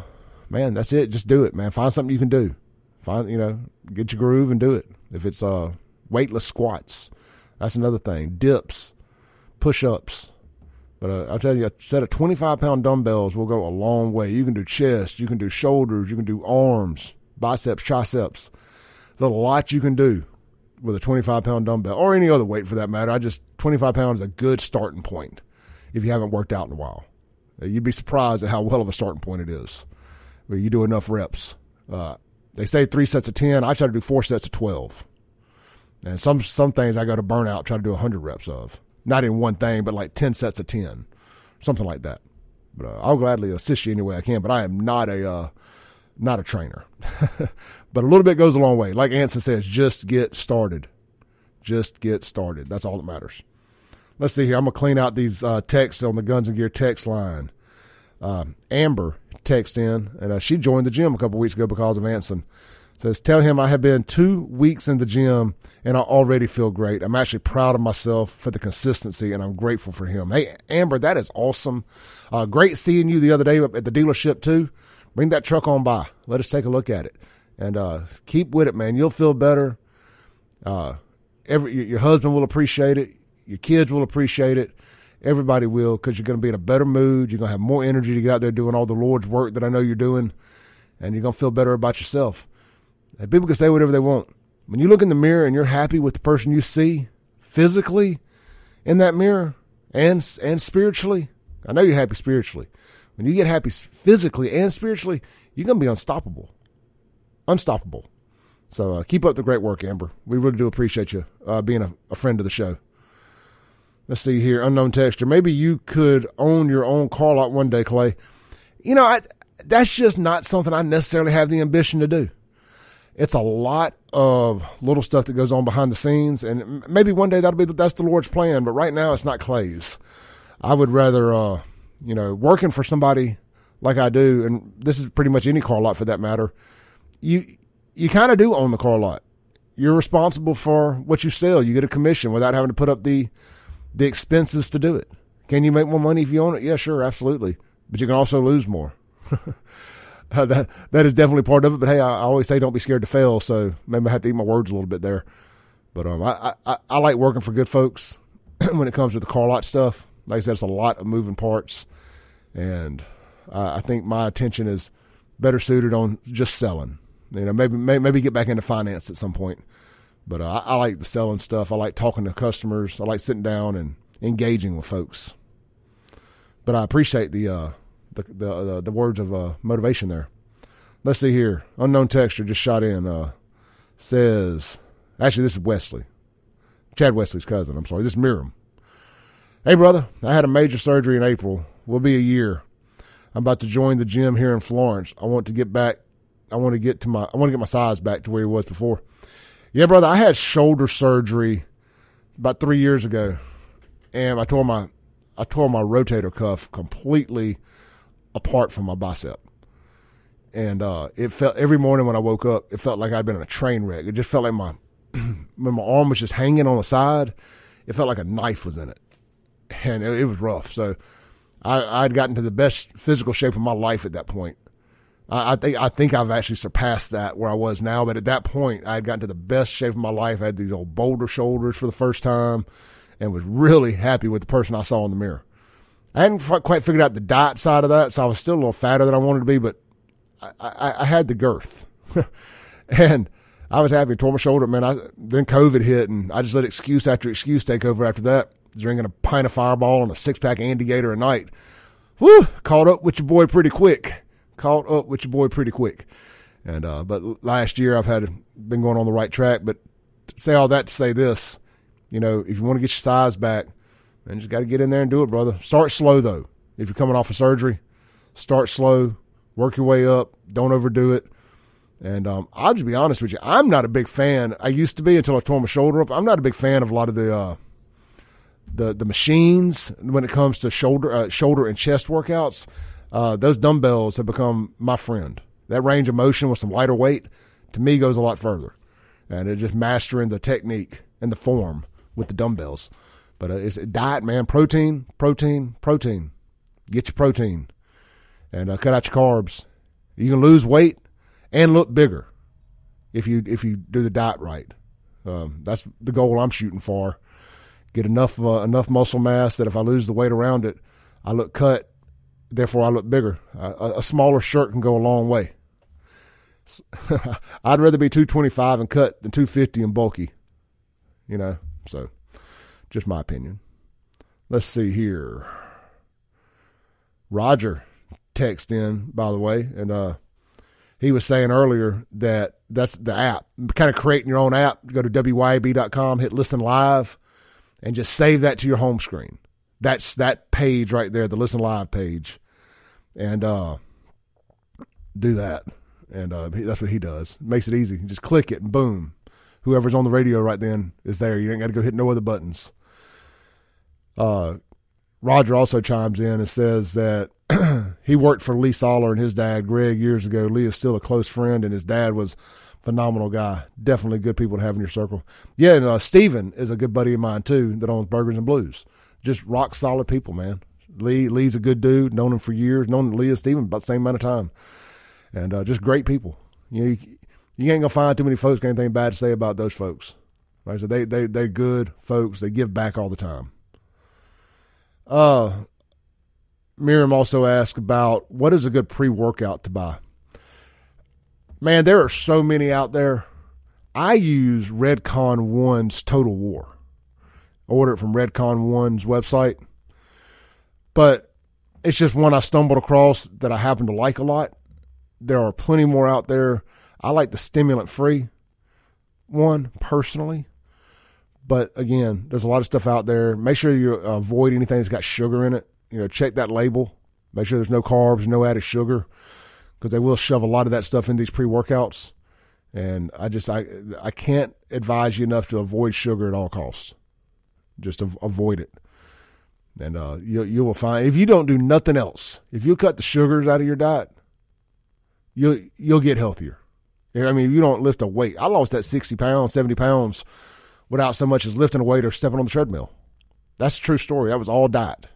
man, that's it. Just do it, man. Find something you can do. Find, you know, get your groove and do it. If it's, uh, weightless squats, that's another thing. Dips, push ups, but uh, I'll tell you, a set of 25 pound dumbbells will go a long way. You can do chest, you can do shoulders, you can do arms, biceps, triceps. There's a lot you can do with a 25 pound dumbbell or any other weight for that matter. I just, 25 pounds is a good starting point if you haven't worked out in a while. Uh, you'd be surprised at how well of a starting point it is. Where you do enough reps. Uh, they say three sets of 10. I try to do four sets of 12. And some, some things I go to burnout, try to do 100 reps of not in one thing, but like 10 sets of 10, something like that. But uh, I'll gladly assist you any way I can, but I am not a, uh, not a trainer. but a little bit goes a long way. Like Anson says, just get started. Just get started. That's all that matters. Let's see here. I'm going to clean out these uh, texts on the Guns and Gear text line. Uh, Amber text in, and uh, she joined the gym a couple weeks ago because of Anson. Says, tell him I have been two weeks in the gym and I already feel great. I'm actually proud of myself for the consistency and I'm grateful for him. Hey, Amber, that is awesome. Uh, great seeing you the other day at the dealership too. Bring that truck on by. Let us take a look at it and uh, keep with it, man. You'll feel better. Uh, every your husband will appreciate it. Your kids will appreciate it. Everybody will because you're going to be in a better mood. You're going to have more energy to get out there doing all the Lord's work that I know you're doing, and you're going to feel better about yourself. People can say whatever they want. When you look in the mirror and you're happy with the person you see physically in that mirror and and spiritually, I know you're happy spiritually. When you get happy physically and spiritually, you're gonna be unstoppable, unstoppable. So uh, keep up the great work, Amber. We really do appreciate you uh, being a, a friend of the show. Let's see here, unknown texture. Maybe you could own your own car lot one day, Clay. You know, I, that's just not something I necessarily have the ambition to do it's a lot of little stuff that goes on behind the scenes, and maybe one day that'll be that's the Lord's plan. But right now, it's not Clay's. I would rather uh, You know, working for somebody like I do, and this is pretty much any car lot for that matter. You you kind of do own the car lot. You're responsible for what you sell. You get a commission without having to put up the the expenses to do it. Can you make more money if you own it? Yeah, sure, absolutely. But you can also lose more. that that is definitely part of it. But hey, I, I, always say don't be scared to fail. So maybe I have to eat my words a little bit there. But um, I, I, I like working for good folks when it comes to the car lot stuff. Like I said, it's a lot of moving parts, and uh, I think my attention is better suited on just selling. You know, maybe maybe, maybe get back into finance at some point. But uh, I, I like the selling stuff. I like talking to customers. I like sitting down and engaging with folks. But I appreciate the uh, the, the, the words of uh, motivation there. Let's see here. Unknown texture just shot in. Uh, says, actually, this is Wesley, Chad Wesley's cousin. I'm sorry. This is Miriam. Hey, brother, I had a major surgery in April. Will be a year. I'm about to join the gym here in Florence. I want to get back. I want to get to my. I want to get my size back to where he was before. Yeah, brother, I had shoulder surgery about three years ago, and I tore my I tore my rotator cuff completely apart from my bicep. And uh, it felt every morning when I woke up, it felt like I'd been in a train wreck. It just felt like my when my arm was just hanging on the side, it felt like a knife was in it, and it, it was rough. So I, I'd gotten to the best physical shape of my life at that point. I, I think I think I've actually surpassed that where I was now. But at that point, I had gotten to the best shape of my life. I had these old boulder shoulders for the first time, and was really happy with the person I saw in the mirror. I hadn't quite figured out the diet side of that, so I was still a little fatter than I wanted to be, but I, I, I had the girth, and I was happy. Tore my shoulder, man. I, then COVID hit, and I just let excuse after excuse take over. After that, drinking a pint of Fireball and a six pack Andygator a night. Whew, caught up with your boy pretty quick. Caught up with your boy pretty quick. And uh, but last year I've had been going on the right track. But say all that to say this, you know, if you want to get your size back, and just got to get in there and do it, brother. Start slow though. If you're coming off of surgery, start slow, work your way up. Don't overdo it. And um, I'll just be honest with you, I'm not a big fan. I used to be until I tore my shoulder up. I'm not a big fan of a lot of the uh, the the machines when it comes to shoulder uh, shoulder and chest workouts. Uh, those dumbbells have become my friend. That range of motion with some lighter weight to me goes a lot further, and it's just mastering the technique and the form with the dumbbells. But uh, it's a diet, man. Protein, protein, protein. Get your protein, and uh, cut out your carbs. You can lose weight and look bigger if you if you do the diet right. Um, that's the goal I'm shooting for. Get enough uh, enough muscle mass that if I lose the weight around it, I look cut. Therefore, I look bigger. a, a smaller shirt can go a long way. I'd rather be 225 and cut than 250 and bulky. You know, so just my opinion. Let's see here. Roger text in, by the way, and uh, he was saying earlier that that's the app. Kind of creating your own app. Go to wyab.com, hit listen live, and just save that to your home screen. That's that page right there, the listen live page, and uh, do that. And uh, that's what he does. Makes it easy. You just click it, and boom, whoever's on the radio right then is there. You ain't got to go hit no other buttons. Uh, Roger also chimes in and says that he worked for Lee Soller and his dad, Greg, years ago. Lee is still a close friend, and his dad was phenomenal guy. Definitely good people to have in your circle. Yeah, and uh, Steven is a good buddy of mine too that owns Burgers and Blues. Just rock solid people, man. Lee Lee's a good dude. Known him for years. Known Lee and Steven about the same amount of time, and uh, just great people. You know, you, you, ain't gonna find too many folks got anything bad to say about those folks. I said, they they they're good folks. They give back all the time. Uh, Miriam also asked about what is a good pre workout to buy. Man, there are so many out there. I use Redcon One's Total War. I order it from Redcon One's website, but it's just one I stumbled across that I happen to like a lot. There are plenty more out there. I like the stimulant free one personally. But again, there's a lot of stuff out there. Make sure you avoid anything that's got sugar in it. You know, check that label. Make sure there's no carbs, no added sugar, because they will shove a lot of that stuff in these pre-workouts. And I just I I can't advise you enough to avoid sugar at all costs. Just avoid it. And uh, you you will find if you don't do nothing else, if you cut the sugars out of your diet, you'll you'll get healthier. I mean, if you don't lift a weight, I lost that sixty pounds, seventy pounds, without so much as lifting a weight or stepping on the treadmill. That's a true story. That was all diet.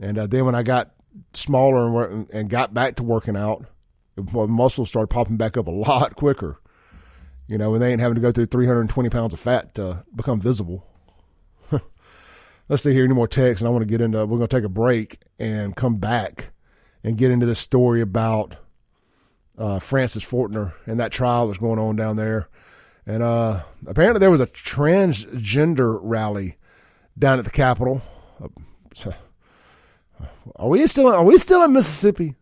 And uh, then when I got smaller and, and got back to working out, my muscles started popping back up a lot quicker. You know, and they ain't having to go through 320 pounds of fat to become visible. Let's see here any more text, and I want to get into. We're going to take a break and come back and get into this story about uh, Francis Fortner and that trial that's going on down there. And uh, apparently, there was a transgender rally down at the Capitol. Uh, are we still? Are we still in Mississippi?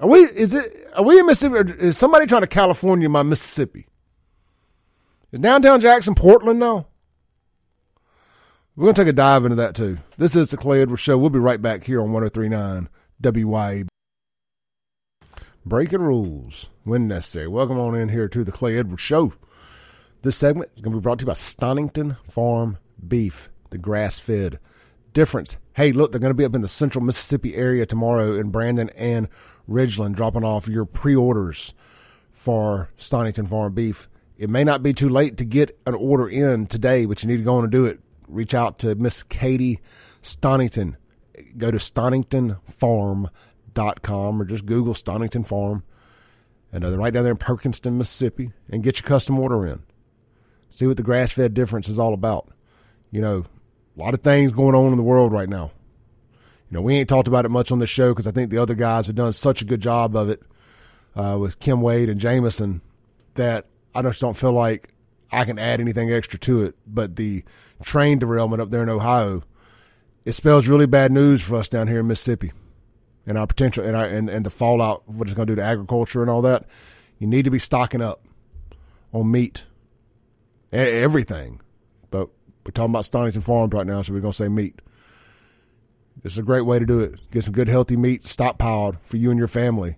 Are we? Is it? Are we in Mississippi? is somebody trying to California my Mississippi? Is downtown Jackson Portland now? We're going to take a dive into that too. This is the Clay Edwards Show. We'll be right back here on 1039 WYAB. Breaking rules when necessary. Welcome on in here to the Clay Edwards Show. This segment is going to be brought to you by Stonington Farm Beef, the grass fed difference. Hey, look, they're going to be up in the central Mississippi area tomorrow in Brandon and Ridgeland, dropping off your pre orders for Stonington Farm Beef. It may not be too late to get an order in today, but you need to go on and do it. Reach out to Miss Katie Stonington. Go to stoningtonfarm.com or just Google Stonington Farm. And uh, they're right down there in Perkinston, Mississippi, and get your custom order in. See what the grass fed difference is all about. You know, a lot of things going on in the world right now. You know, we ain't talked about it much on the show because I think the other guys have done such a good job of it uh, with Kim Wade and Jameson that I just don't feel like I can add anything extra to it. But the train derailment up there in Ohio, it spells really bad news for us down here in Mississippi and our potential and our, and, and the fallout, what it's going to do to agriculture and all that. You need to be stocking up on meat, everything. But we're talking about Stonington Farms right now, so we're going to say meat. It's a great way to do it. Get some good, healthy meat stockpiled for you and your family.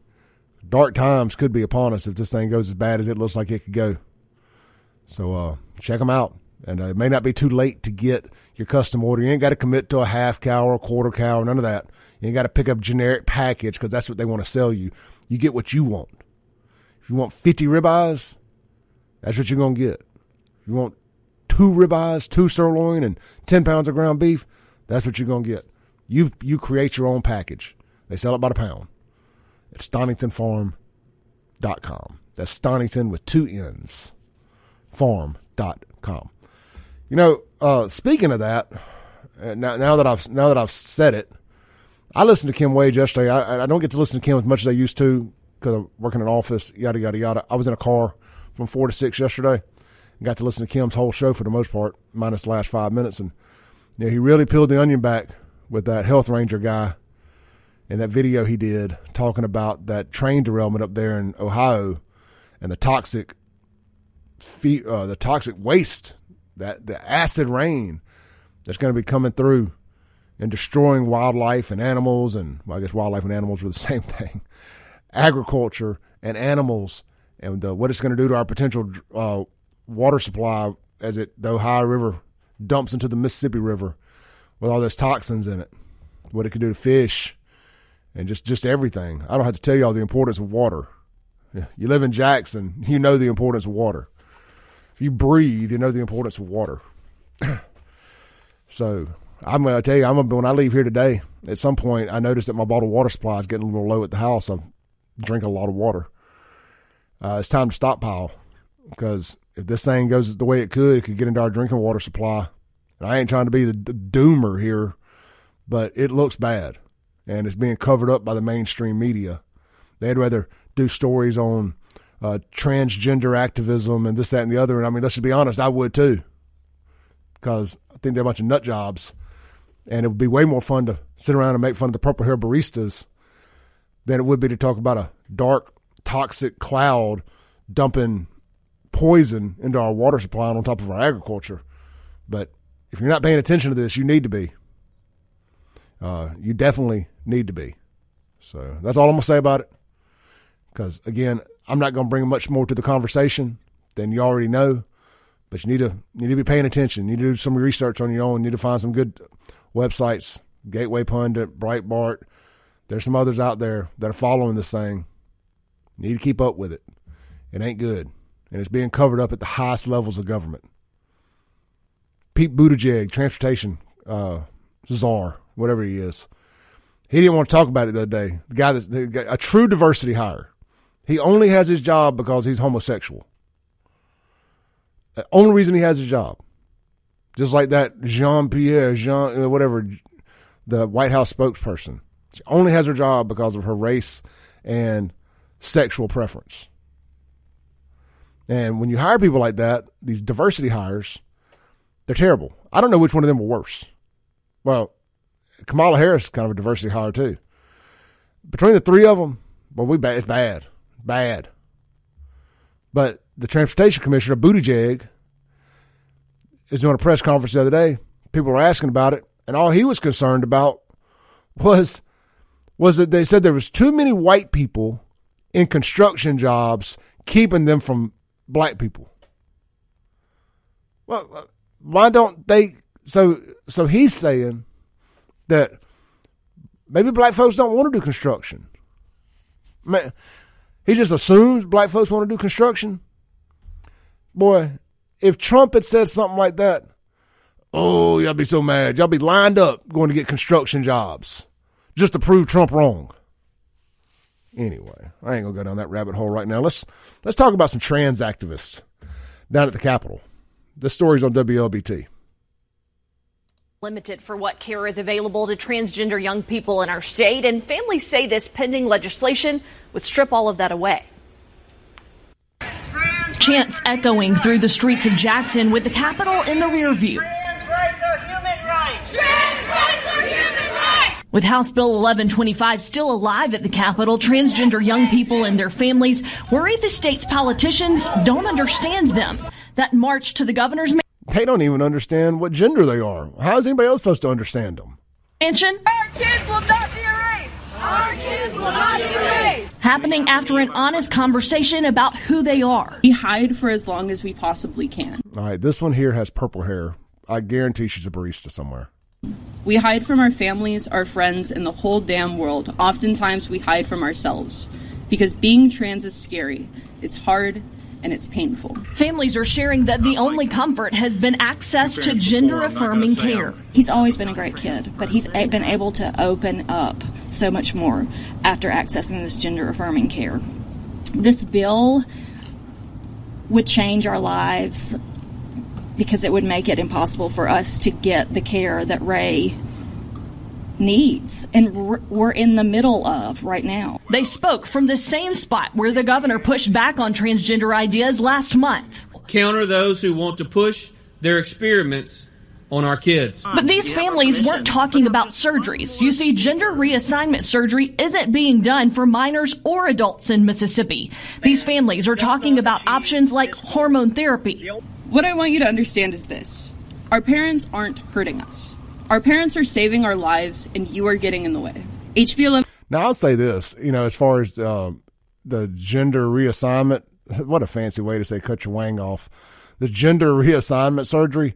Dark times could be upon us if this thing goes as bad as it looks like it could go. So uh, check them out. And uh, it may not be too late to get your custom order. You ain't got to commit to a half cow or a quarter cow or none of that. You got to pick up generic package because that's what they want to sell you. You get what you want. If you want 50 ribeyes, that's what you're going to get. If you want two ribeyes, two sirloin, and 10 pounds of ground beef, that's what you're going to get. You you create your own package. They sell it by the pound at StoningtonFarm.com. That's Stonington with two N's. Farm.com. You know, uh, speaking of that, uh, now, now that I've now that I've said it, I listened to Kim Wade yesterday. I, I don't get to listen to Kim as much as I used to because I'm working in an office. Yada yada yada. I was in a car from four to six yesterday. and got to listen to Kim's whole show for the most part, minus the last five minutes, and you know, he really peeled the onion back with that health ranger guy and that video he did talking about that train derailment up there in Ohio and the toxic uh, the toxic waste that the acid rain that's going to be coming through and destroying wildlife and animals and well, I guess wildlife and animals are the same thing agriculture and animals and uh, what it's going to do to our potential uh, water supply as it the Ohio River dumps into the Mississippi River with all those toxins in it, what it could do to fish, and just just everything. I don't have to tell you all the importance of water. You live in Jackson, you know the importance of water. If you breathe, you know the importance of water. so I'm going to tell you, I'm gonna, when I leave here today, at some point, I noticed that my bottled water supply is getting a little low at the house. I drink a lot of water. Uh, it's time to stockpile because if this thing goes the way it could, it could get into our drinking water supply I ain't trying to be the, the doomer here, but it looks bad, and it's being covered up by the mainstream media. They'd rather do stories on uh, transgender activism and this, that, and the other. And I mean, let's just be honest, I would too, because I think they're a bunch of nut jobs, and it would be way more fun to sit around and make fun of the purple hair baristas than it would be to talk about a dark, toxic cloud dumping poison into our water supply and on top of our agriculture. But if you're not paying attention to this, you need to be. Uh, you definitely need to be. So that's all I'm going to say about it. Because, again, I'm not going to bring much more to the conversation than you already know. But you need to you need to be paying attention. You need to do some research on your own. You need to find some good websites, Gateway Pundit, Breitbart. There's some others out there that are following this thing. You need to keep up with it. It ain't good. And it's being covered up at the highest levels of government. Pete Buttigieg, transportation uh, czar, whatever he is, he didn't want to talk about it the other day. The guy that's the a true diversity hire. He only has his job because he's homosexual. The only reason he has his job. Just like that Jean Pierre, Jean, uh, whatever, the White House spokesperson. She only has her job because of her race and sexual preference. And when you hire people like that, these diversity hires, they're terrible. I don't know which one of them were worse. Well, Kamala Harris is kind of a diversity hire too. Between the three of them, well, we bad. It's bad, bad. But the transportation commissioner, Buttigieg, is doing a press conference the other day. People were asking about it, and all he was concerned about was was that they said there was too many white people in construction jobs, keeping them from black people. Well, uh, why don't they? So, so he's saying that maybe black folks don't want to do construction. Man, he just assumes black folks want to do construction. Boy, if Trump had said something like that, oh, y'all be so mad. Y'all be lined up going to get construction jobs just to prove Trump wrong. Anyway, I ain't gonna go down that rabbit hole right now. Let's let's talk about some trans activists down at the Capitol. This story's on WLBT limited for what care is available to transgender young people in our state, and families say this pending legislation would strip all of that away. Chants echoing through the streets of Jackson with the Capitol in the rear view. Trans rights are human rights. Trans rights are human rights. With House Bill 1125 still alive at the Capitol, transgender young people and their families worry the state's politicians don't understand them. That march to the governor's they don't even understand what gender they are. How is anybody else supposed to understand them? Mansion. Our kids will not be erased. Our kids will not be erased. Happening after an honest conversation about who they are. We hide for as long as we possibly can. All right, this one here has purple hair. I guarantee she's a barista somewhere. We hide from our families, our friends, and the whole damn world. Oftentimes, we hide from ourselves because being trans is scary. It's hard, and it's painful. Families are sharing that the only comfort has been access to gender affirming care. He's always been a great kid, but he's been able to open up so much more after accessing this gender affirming care. This bill would change our lives because it would make it impossible for us to get the care that Ray needs and we're in the middle of right now. They spoke from the same spot where the governor pushed back on transgender ideas last month. Counter those who want to push their experiments on our kids. But these families weren't talking about surgeries. You see, gender reassignment surgery isn't being done for minors or adults in Mississippi. These families are talking about options like hormone therapy. What I want you to understand is this our parents aren't hurting us. Our parents are saving our lives, and you are getting in the way. HB 11. Now, I'll say this, you know, as far as uh, the gender reassignment, what a fancy way to say cut your wang off. The gender reassignment surgery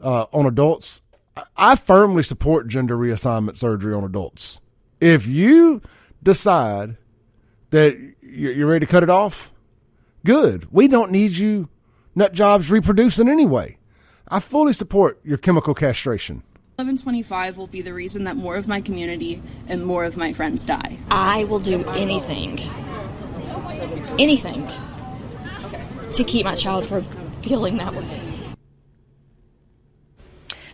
uh, on adults, I firmly support gender reassignment surgery on adults. If you decide that you're ready to cut it off, good. We don't need you nut jobs reproducing anyway. I fully support your chemical castration. 1125 will be the reason that more of my community and more of my friends die. I will do anything, anything, to keep my child from feeling that way.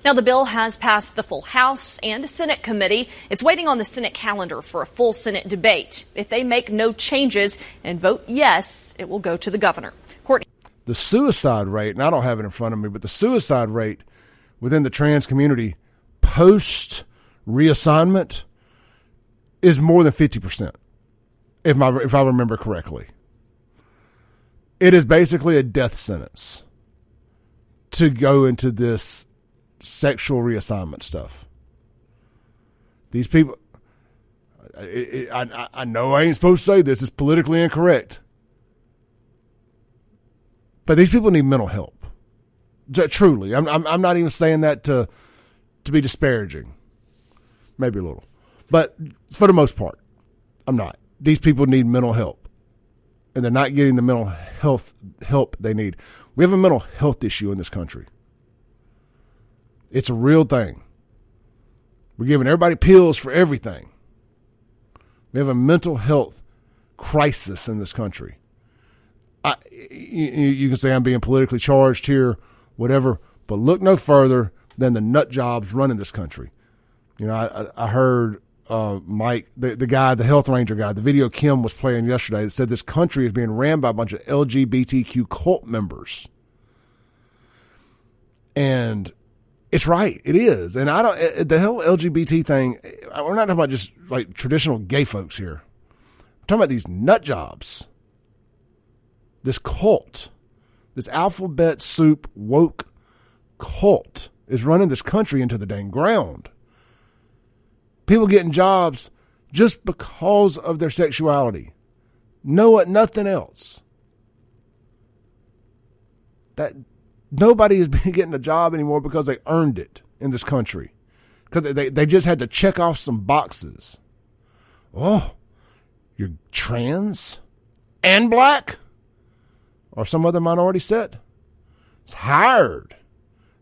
Now, the bill has passed the full House and Senate committee. It's waiting on the Senate calendar for a full Senate debate. If they make no changes and vote yes, it will go to the governor. Courtney. The suicide rate, and I don't have it in front of me, but the suicide rate within the trans community post reassignment is more than 50%, if, my, if I remember correctly. It is basically a death sentence to go into this sexual reassignment stuff. These people, it, it, I, I know I ain't supposed to say this, it's politically incorrect. But these people need mental help. Truly. I'm, I'm, I'm not even saying that to to be disparaging, maybe a little, but for the most part, I'm not. These people need mental help, and they're not getting the mental health help they need. We have a mental health issue in this country. It's a real thing. We're giving everybody pills for everything. We have a mental health crisis in this country. I, you, you can say I'm being politically charged here, whatever, but look no further than the nut jobs running this country. You know, I, I heard uh, Mike, the, the guy, the health ranger guy, the video Kim was playing yesterday, that said this country is being ran by a bunch of LGBTQ cult members. And it's right. It is. And I don't, eh, eh, the whole LGBT thing, eh, we're not talking about just like traditional gay folks here. I'm talking about these nut jobs. This cult, this alphabet soup woke cult is running this country into the dang ground. People getting jobs just because of their sexuality. No? Nothing else. That nobody is getting a job anymore because they earned it in this country. Because they, they just had to check off some boxes. Oh, you're trans and black? Or some other minority set? It's hired.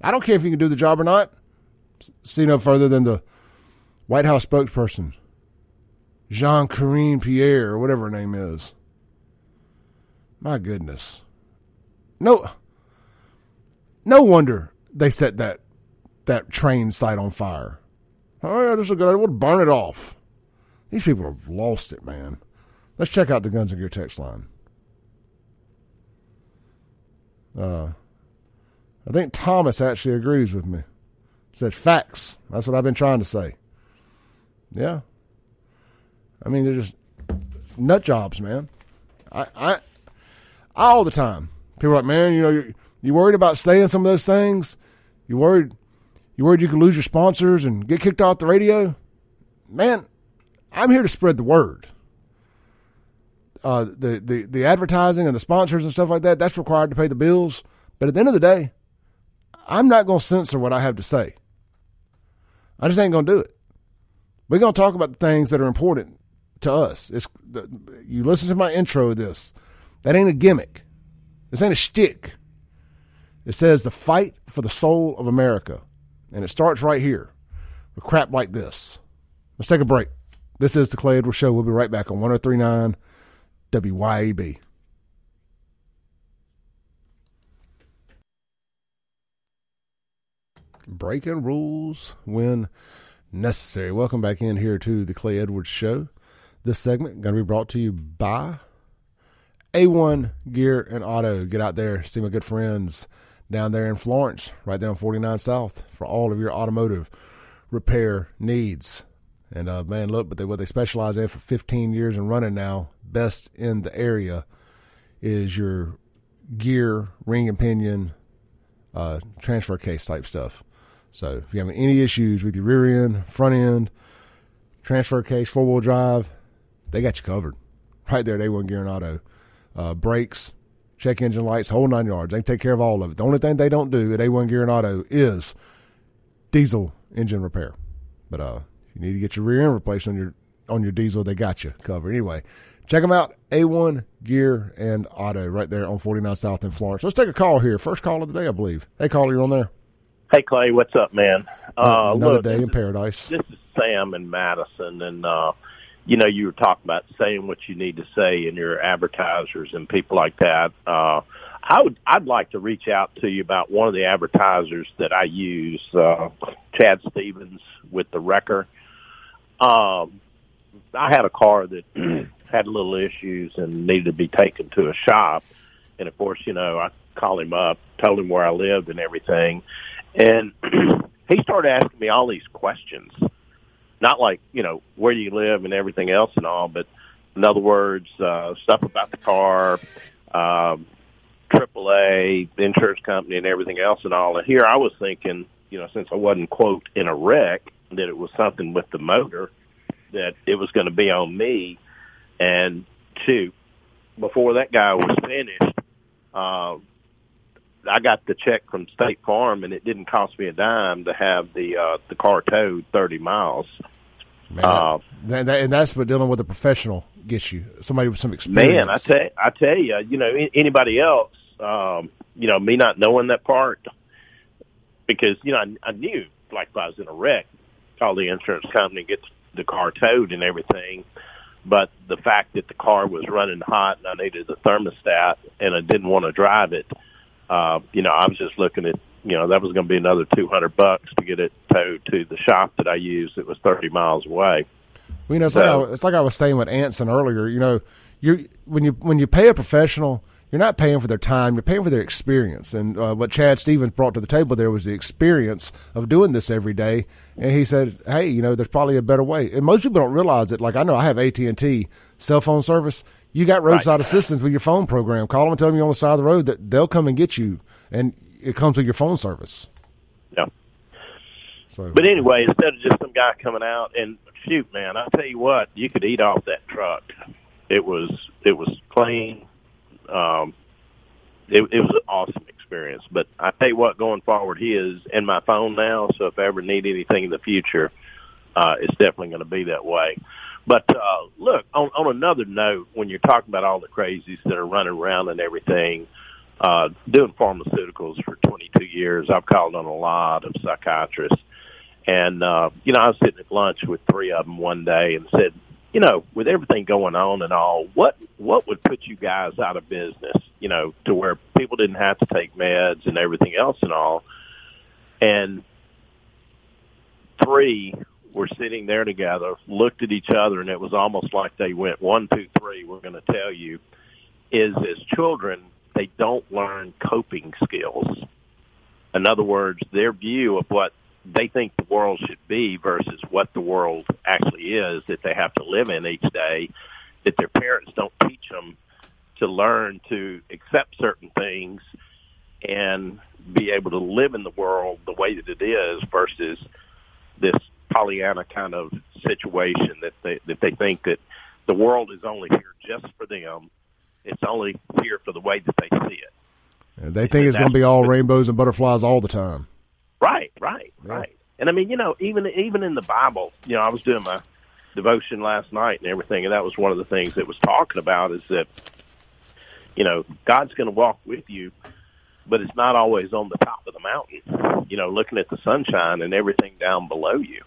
I don't care if you can do the job or not. See no further than the White House spokesperson, Jean Karine Pierre, or whatever her name is. My goodness. No no wonder they set that that train site on fire. Oh yeah, this is a good idea. We'll burn it off. These people have lost it, man. Let's check out the Guns and Gear text line. Uh, I think Thomas actually agrees with me. Said facts. That's what I've been trying to say. Yeah. I mean, they're just nut jobs, man. I, I, all the time. People are like, man, you know, you're, you worried about saying some of those things? You worried? You worried you could lose your sponsors and get kicked off the radio? Man, I'm here to spread the word. Uh, the, the the advertising and the sponsors and stuff like that that's required to pay the bills. But at the end of the day, I'm not going to censor what I have to say. I just ain't going to do it. We're going to talk about the things that are important to us. It's, you listen to my intro of this. That ain't a gimmick. This ain't a shtick. It says the fight for the soul of America. And it starts right here with crap like this. Let's take a break. This is the Clay Edwards Show. We'll be right back on 1039 WYAB. Breaking rules when necessary. Welcome back in here to the Clay Edwards Show. This segment going to be brought to you by A1 Gear and Auto. Get out there, see my good friends down there in Florence, right on 49 South, for all of your automotive repair needs. And uh, man, look, but they, what they specialize in for 15 years and running now, best in the area, is your gear, ring and pinion, uh, transfer case type stuff. So if you have any issues with your rear end, front end, transfer case, four wheel drive, they got you covered. Right there, they want Gear and Auto. Uh, brakes, check engine lights, whole nine yards. They take care of all of it. The only thing they don't do at A1 Gear and Auto is diesel engine repair. But uh, if you need to get your rear end replaced on your on your diesel, they got you covered. Anyway, check them out. A1 Gear and Auto right there on 49 South in Florence. Let's take a call here. First call of the day, I believe. Hey, caller, you're on there. Hey, Clay, what's up, man? Uh, Another look, day in paradise. This is Sam in Madison, and uh, you know, you were talking about saying what you need to say in your advertisers and people like that. Uh, I would, I'd like to reach out to you about one of the advertisers that I use, uh, Chad Stevens with the Wrecker. Um, I had a car that had little issues and needed to be taken to a shop. And of course, you know, I called him up, told him where I lived and everything. And he started asking me all these questions not like you know where you live and everything else and all, but in other words, uh, stuff about the car, um, AAA, insurance company, and everything else and all. And here I was thinking, you know, since I wasn't quote in a wreck, that it was something with the motor, that it was going to be on me. And shoot, before that guy was finished, uh, I got the check from State Farm, and it didn't cost me a dime to have the uh, the car towed thirty miles. Man, Uh, that, that- and that's what dealing with a professional gets you. Somebody with some experience. Man, I tell I tell you, you know, anybody else, um, you know, me not knowing that part because you know I, I knew like if I was in a wreck, call the insurance company, get the car towed and everything. But the fact that the car was running hot and I needed the thermostat and I didn't want to drive it, uh, you know, I was just looking at, you know, that was going to be another two hundred bucks to get it towed to the shop that I used. that was thirty miles away. Well, you know, it's, like I, it's like I was saying with Anson earlier. You know, you when you when you pay a professional, you're not paying for their time; you're paying for their experience. And uh, what Chad Stevens brought to the table there was the experience of doing this every day. And he said, "Hey, you know, there's probably a better way." And most people don't realize it. Like I know I have AT and T cell phone service. You got roadside assistance with your phone program. Call them and tell them you're on the side of the road that they'll come and get you, and it comes with your phone service. Yeah. So, But anyway, instead of just some guy coming out and shoot, man, I tell you what, you could eat off that truck. It was it was clean. Um, it, it was an awesome experience. But I tell you what, going forward, he is in my phone now. So if I ever need anything in the future, uh, it's definitely going to be that way. But uh, look, on, on another note, when you're talking about all the crazies that are running around and everything, uh, doing pharmaceuticals for 22 years, I've called on a lot of psychiatrists. And, uh, you know, I was sitting at lunch with three of them one day and said, you know, with everything going on and all, what, what would put you guys out of business, you know, to where people didn't have to take meds and everything else and all. And three were sitting there together, looked at each other, and it was almost like they went, one, two, three, we're going to tell you, is as children, they don't learn coping skills. In other words, their view of what they think the world should be versus what the world actually is that they have to live in each day, that their parents don't teach them to learn to accept certain things and be able to live in the world the way that it is versus this Pollyanna kind of situation that they that they think that the world is only here just for them. It's only here for the way that they see it. they think it's going to be all rainbows and butterflies all the time. Right, right, right. And I mean, you know, even even in the Bible, you know, I was doing my devotion last night and everything, and that was one of the things that was talking about is that, you know, God's going to walk with you, but it's not always on the top of the mountain. You know, looking at the sunshine and everything down below you.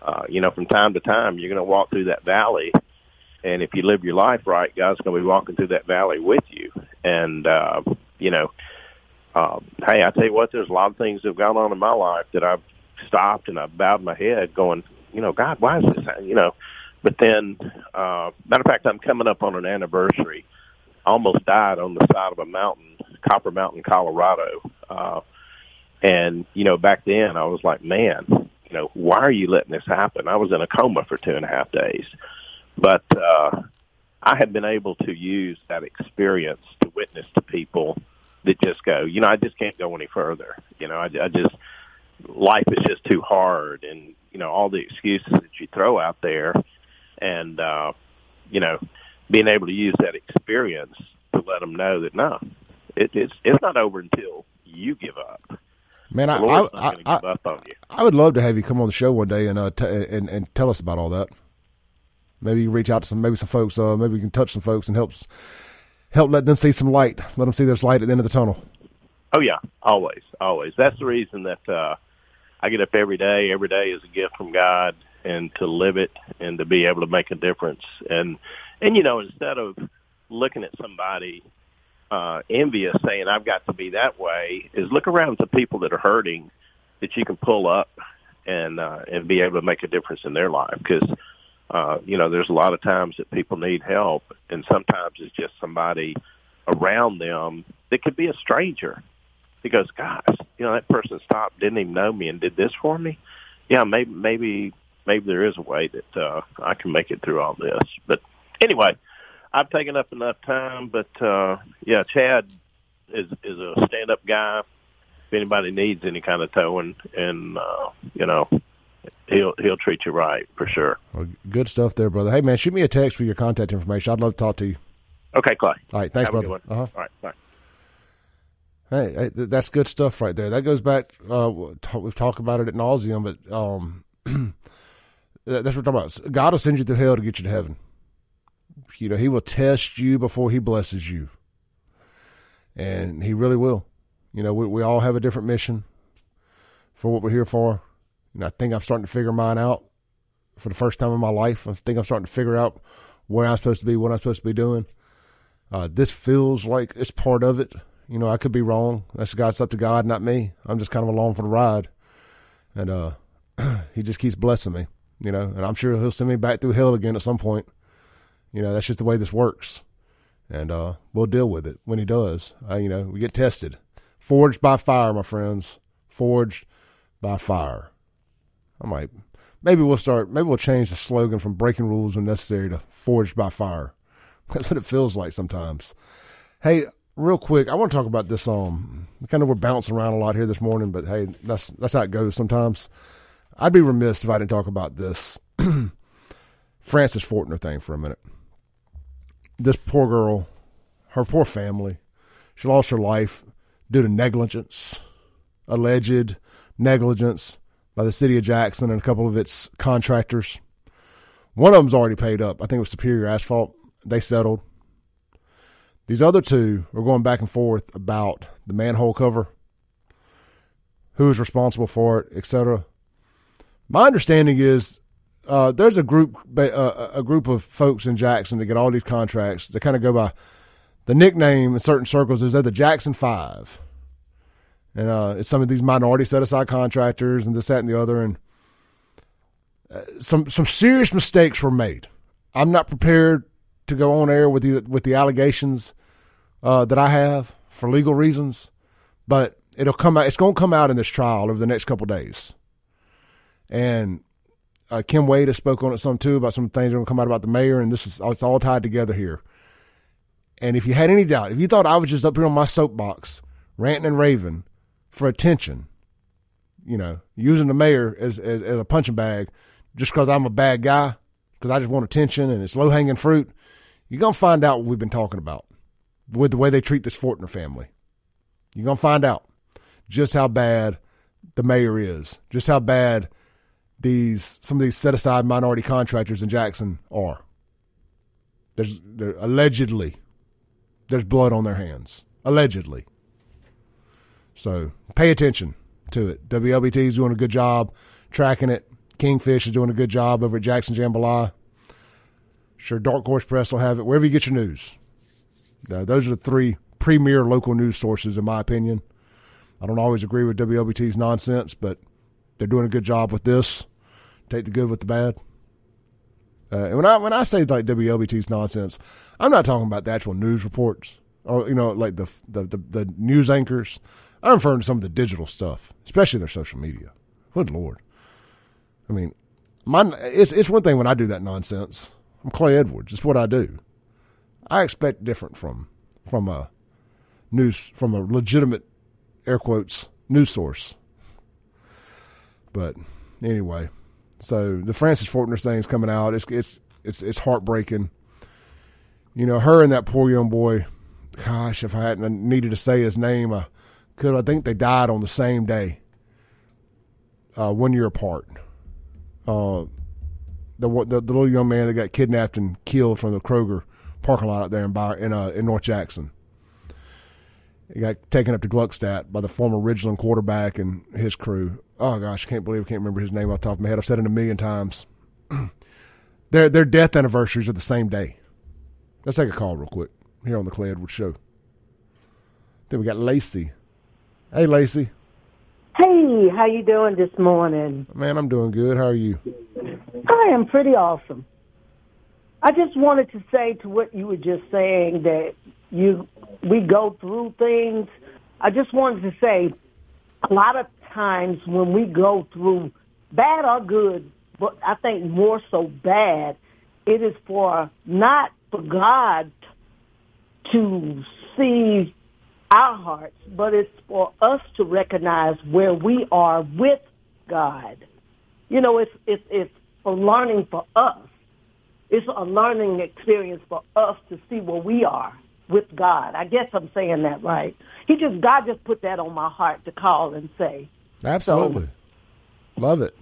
Uh, you know, from time to time, you're going to walk through that valley, and if you live your life right, God's going to be walking through that valley with you. And uh, you know, um, hey, I tell you what, there's a lot of things that have gone on in my life that I've stopped and I've bowed my head, going, you know, God, why is this? You know, but then, uh, matter of fact, I'm coming up on an anniversary. I almost died on the side of a mountain, Copper Mountain, Colorado. Uh, and you know, back then I was like, man, you know, why are you letting this happen? I was in a coma for two and a half days, but uh, I have been able to use that experience to witness to people that just go, you know, I just can't go any further. You know, I, I just life is just too hard, and you know all the excuses that you throw out there, and uh, you know, being able to use that experience to let them know that no, it, it's it's not over until you give up. Man, I I, I, up on you. I would love to have you come on the show one day and uh, t- and and tell us about all that. Maybe you reach out to some maybe some folks. Uh, maybe we can touch some folks and help help let them see some light. Let them see there's light at the end of the tunnel. Oh yeah, always, always. That's the reason that uh, I get up every day. Every day is a gift from God, and to live it and to be able to make a difference. And and you know, instead of looking at somebody uh, envious, saying I've got to be that way, is look around to people that are hurting that you can pull up and uh, and be able to make a difference in their life because. Uh, you know, there's a lot of times that people need help, and sometimes it's just somebody around them that could be a stranger because gosh, you know, that person stopped, didn't even know me and did this for me. Yeah, maybe maybe maybe there is a way that uh I can make it through all this. But anyway, I've taken up enough time, but uh yeah, Chad is is a stand up guy. If anybody needs any kind of towing and uh, you know, he'll he'll treat you right for sure. Well, good stuff there, brother. Hey man, shoot me a text for your contact information. I'd love to talk to you. Okay, Clay. All right, thanks, Have brother. Uh-huh. All right, bye. Hey, hey, that's good stuff right there. That goes back. Uh, we've talked about it at nauseum, but um, that's what we're talking about. God will send you through hell to get you to heaven. You know, He will test you before He blesses you, and He really will. You know, we we all have a different mission for what we're here for. And I think I'm starting to figure mine out for the first time in my life. I think I'm starting to figure out where I'm supposed to be, what I'm supposed to be doing. Uh, this feels like it's part of it. You know, I could be wrong. That's God's up to God, not me. I'm just kind of along for the ride, and uh, He just keeps blessing me. You know, and I'm sure He'll send me back through hell again at some point. You know, that's just the way this works, and uh, we'll deal with it when He does. Uh, you know, we get tested, forged by fire, my friends, forged by fire. I might, maybe we'll start. Maybe we'll change the slogan from "breaking rules when necessary" to "forged by fire." That's what it feels like sometimes. Hey, real quick, I want to talk about this. Um, kind of we're bouncing around a lot here this morning, but hey, that's that's how it goes sometimes. I'd be remiss if I didn't talk about this Frances Fortner thing for a minute. This poor girl, her poor family, she lost her life due to negligence, alleged negligence by the city of Jackson and a couple of its contractors. One of them's already paid up. I think it was Superior Asphalt. They settled. These other two are going back and forth about the manhole cover, who is responsible for it, etc. My understanding is uh, there's a group uh, a group of folks in Jackson that get all these contracts. They kind of go by the nickname in certain circles is they're the Jackson Five, and uh, it's some of these minority set aside contractors and this that and the other, and uh, some some serious mistakes were made. I'm not prepared to go on air with the with the allegations uh, that I have for legal reasons, but it'll come out. It's going to come out in this trial over the next couple days. And uh, Kim Wade has spoke on it some too about some things that are going to come out about the mayor, and this is it's all tied together here. And if you had any doubt, if you thought I was just up here on my soapbox ranting and raving for attention, you know, using the mayor as as, as a punching bag just because I'm a bad guy, because I just want attention and it's low hanging fruit, you're gonna find out what we've been talking about with the way they treat this Fortner family. You're to find out just how bad the mayor is, just how bad these some of these set aside minority contractors in Jackson are. There's allegedly there's blood on their hands. Allegedly. So pay attention to it. WLBT is doing a good job tracking it. Kingfish is doing a good job over at Jackson Jambalaya. Sure, Dark Horse Press will have it wherever you get your news. Uh, those are the three premier local news sources, in my opinion. I don't always agree with WLBT's nonsense, but they're doing a good job with this. Take the good with the bad. Uh, and when I when I say like WLBT's nonsense, I'm not talking about the actual news reports or you know like the the the, the news anchors. I'm referring to some of the digital stuff, especially their social media. Good lord! I mean, my it's it's one thing when I do that nonsense. I'm Clay Edwards. It's what I do. I expect different from from a news from a legitimate air quotes news source. But anyway, so the Frances Fortner thing is coming out. It's it's it's it's heartbreaking. You know, her and that poor young boy. Gosh, if I hadn't needed to say his name, I could. I think they died on the same day, uh, one year apart. Uh, the, the the little young man that got kidnapped and killed from the Kroger parking lot out there in in, uh, in North Jackson. He got taken up to Gluckstadt by the former Ridgeland quarterback and his crew. Oh gosh, I can't believe I can't remember his name off the top of my head. I've said it a million times. their their death anniversaries are the same day. Let's take a call real quick here on the Clay Edwards Show. Then we got Lacey. Hey, Lacey. Hey, how you doing this morning? Man, I'm doing good. How are you? I am pretty awesome. I just wanted to say to what you were just saying that you we go through things. I just wanted to say a lot of times when we go through bad or good, but I think more so bad, it is for not for God to see our hearts, but it's for us to recognize where we are with God. You know, it's it's it's for learning for us it's a learning experience for us to see where we are with God. I guess I'm saying that right. He just God just put that on my heart to call and say. Absolutely. Love it.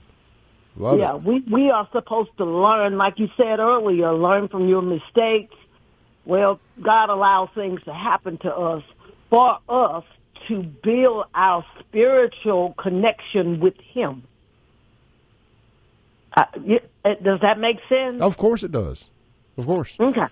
Love yeah, it. we we are supposed to learn, like you said earlier, learn from your mistakes. Well, God allows things to happen to us for us to build our spiritual connection with Him. Uh, uh, does that make sense? Of course it does. Of course. Okay.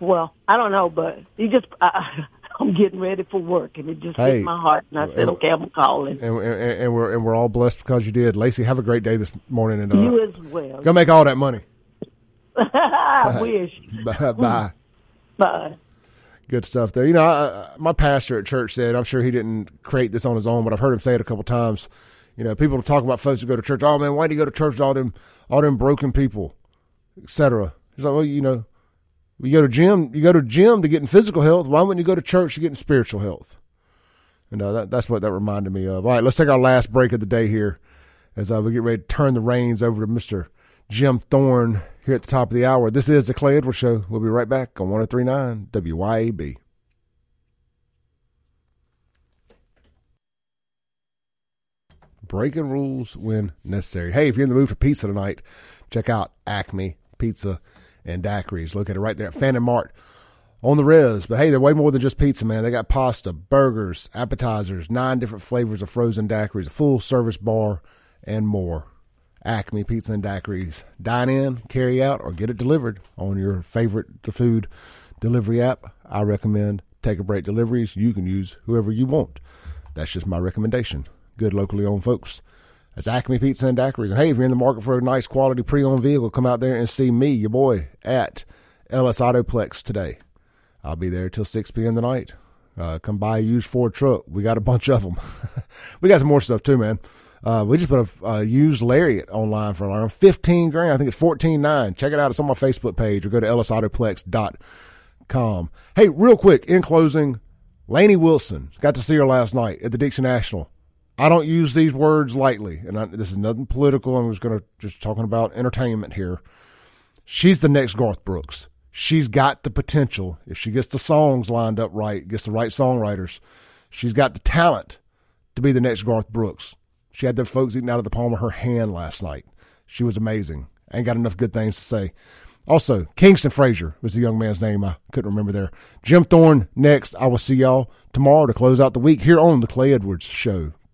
Well, I don't know, but you just uh, I'm getting ready for work, and it just Hey. hit my heart, and I said, Uh, "Okay, I'm calling And, and, and we're and we're all blessed because you did. Lacey, have a great day this morning, and uh, you as well." go make all that money. I wish. Bye. Bye. Bye. Good stuff there. You know, I, I- my pastor at church said, I'm sure he didn't create this on his own, but I've heard him say it a couple times. You know, people talk about folks who go to church. Oh man, why do you go to church with all them, all them broken people, etc. He's like, well, you know, you go to gym, you go to gym to get in physical health. Why wouldn't you go to church to get in spiritual health? And uh, that, that's what that reminded me of. All right, let's take our last break of the day here as uh, we get ready to turn the reins over to Mr. Jim Thorne here at the top of the hour. This is the Clay Edwards Show. We'll be right back on 1039 WYAB. Breaking rules when necessary. Hey, if you're in the mood for pizza tonight, check out Acme Pizza and Daiquiris. Located right there at Fannin Mart on the res. But hey, they're way more than just pizza, man. They got pasta, burgers, appetizers, nine different flavors of frozen daiquiris, a full service bar, and more. Acme Pizza and Daiquiris. Dine in, carry out, or get it delivered on your favorite food delivery app. I recommend Take a Break Deliveries. You can use whoever you want. That's just my recommendation. Good locally owned folks. That's Acme Pizza and Daiquiris. And hey, if you're in the market for a nice quality pre-owned vehicle, come out there and see me, your boy, at LS Autoplex today. I'll be there till 6 p.m. tonight. Uh, come buy a used Ford truck. We got a bunch of them. we got some more stuff too, man. Uh, we just put a uh, used Lariat online for around 15 grand. I think it's 14.9. Check it out. It's on my Facebook page or go to lsautoplex.com. Hey, real quick, in closing, Lainey Wilson, got to see her last night at the Dixie National. I don't use these words lightly, and I, this is nothing political. I'm just going to just talking about entertainment here. She's the next Garth Brooks. She's got the potential if she gets the songs lined up right, gets the right songwriters. She's got the talent to be the next Garth Brooks. She had the folks eating out of the palm of her hand last night. She was amazing. Ain't got enough good things to say. Also, Kingston Frazier was the young man's name. I couldn't remember there. Jim Thorne next. I will see y'all tomorrow to close out the week here on the Clay Edwards Show.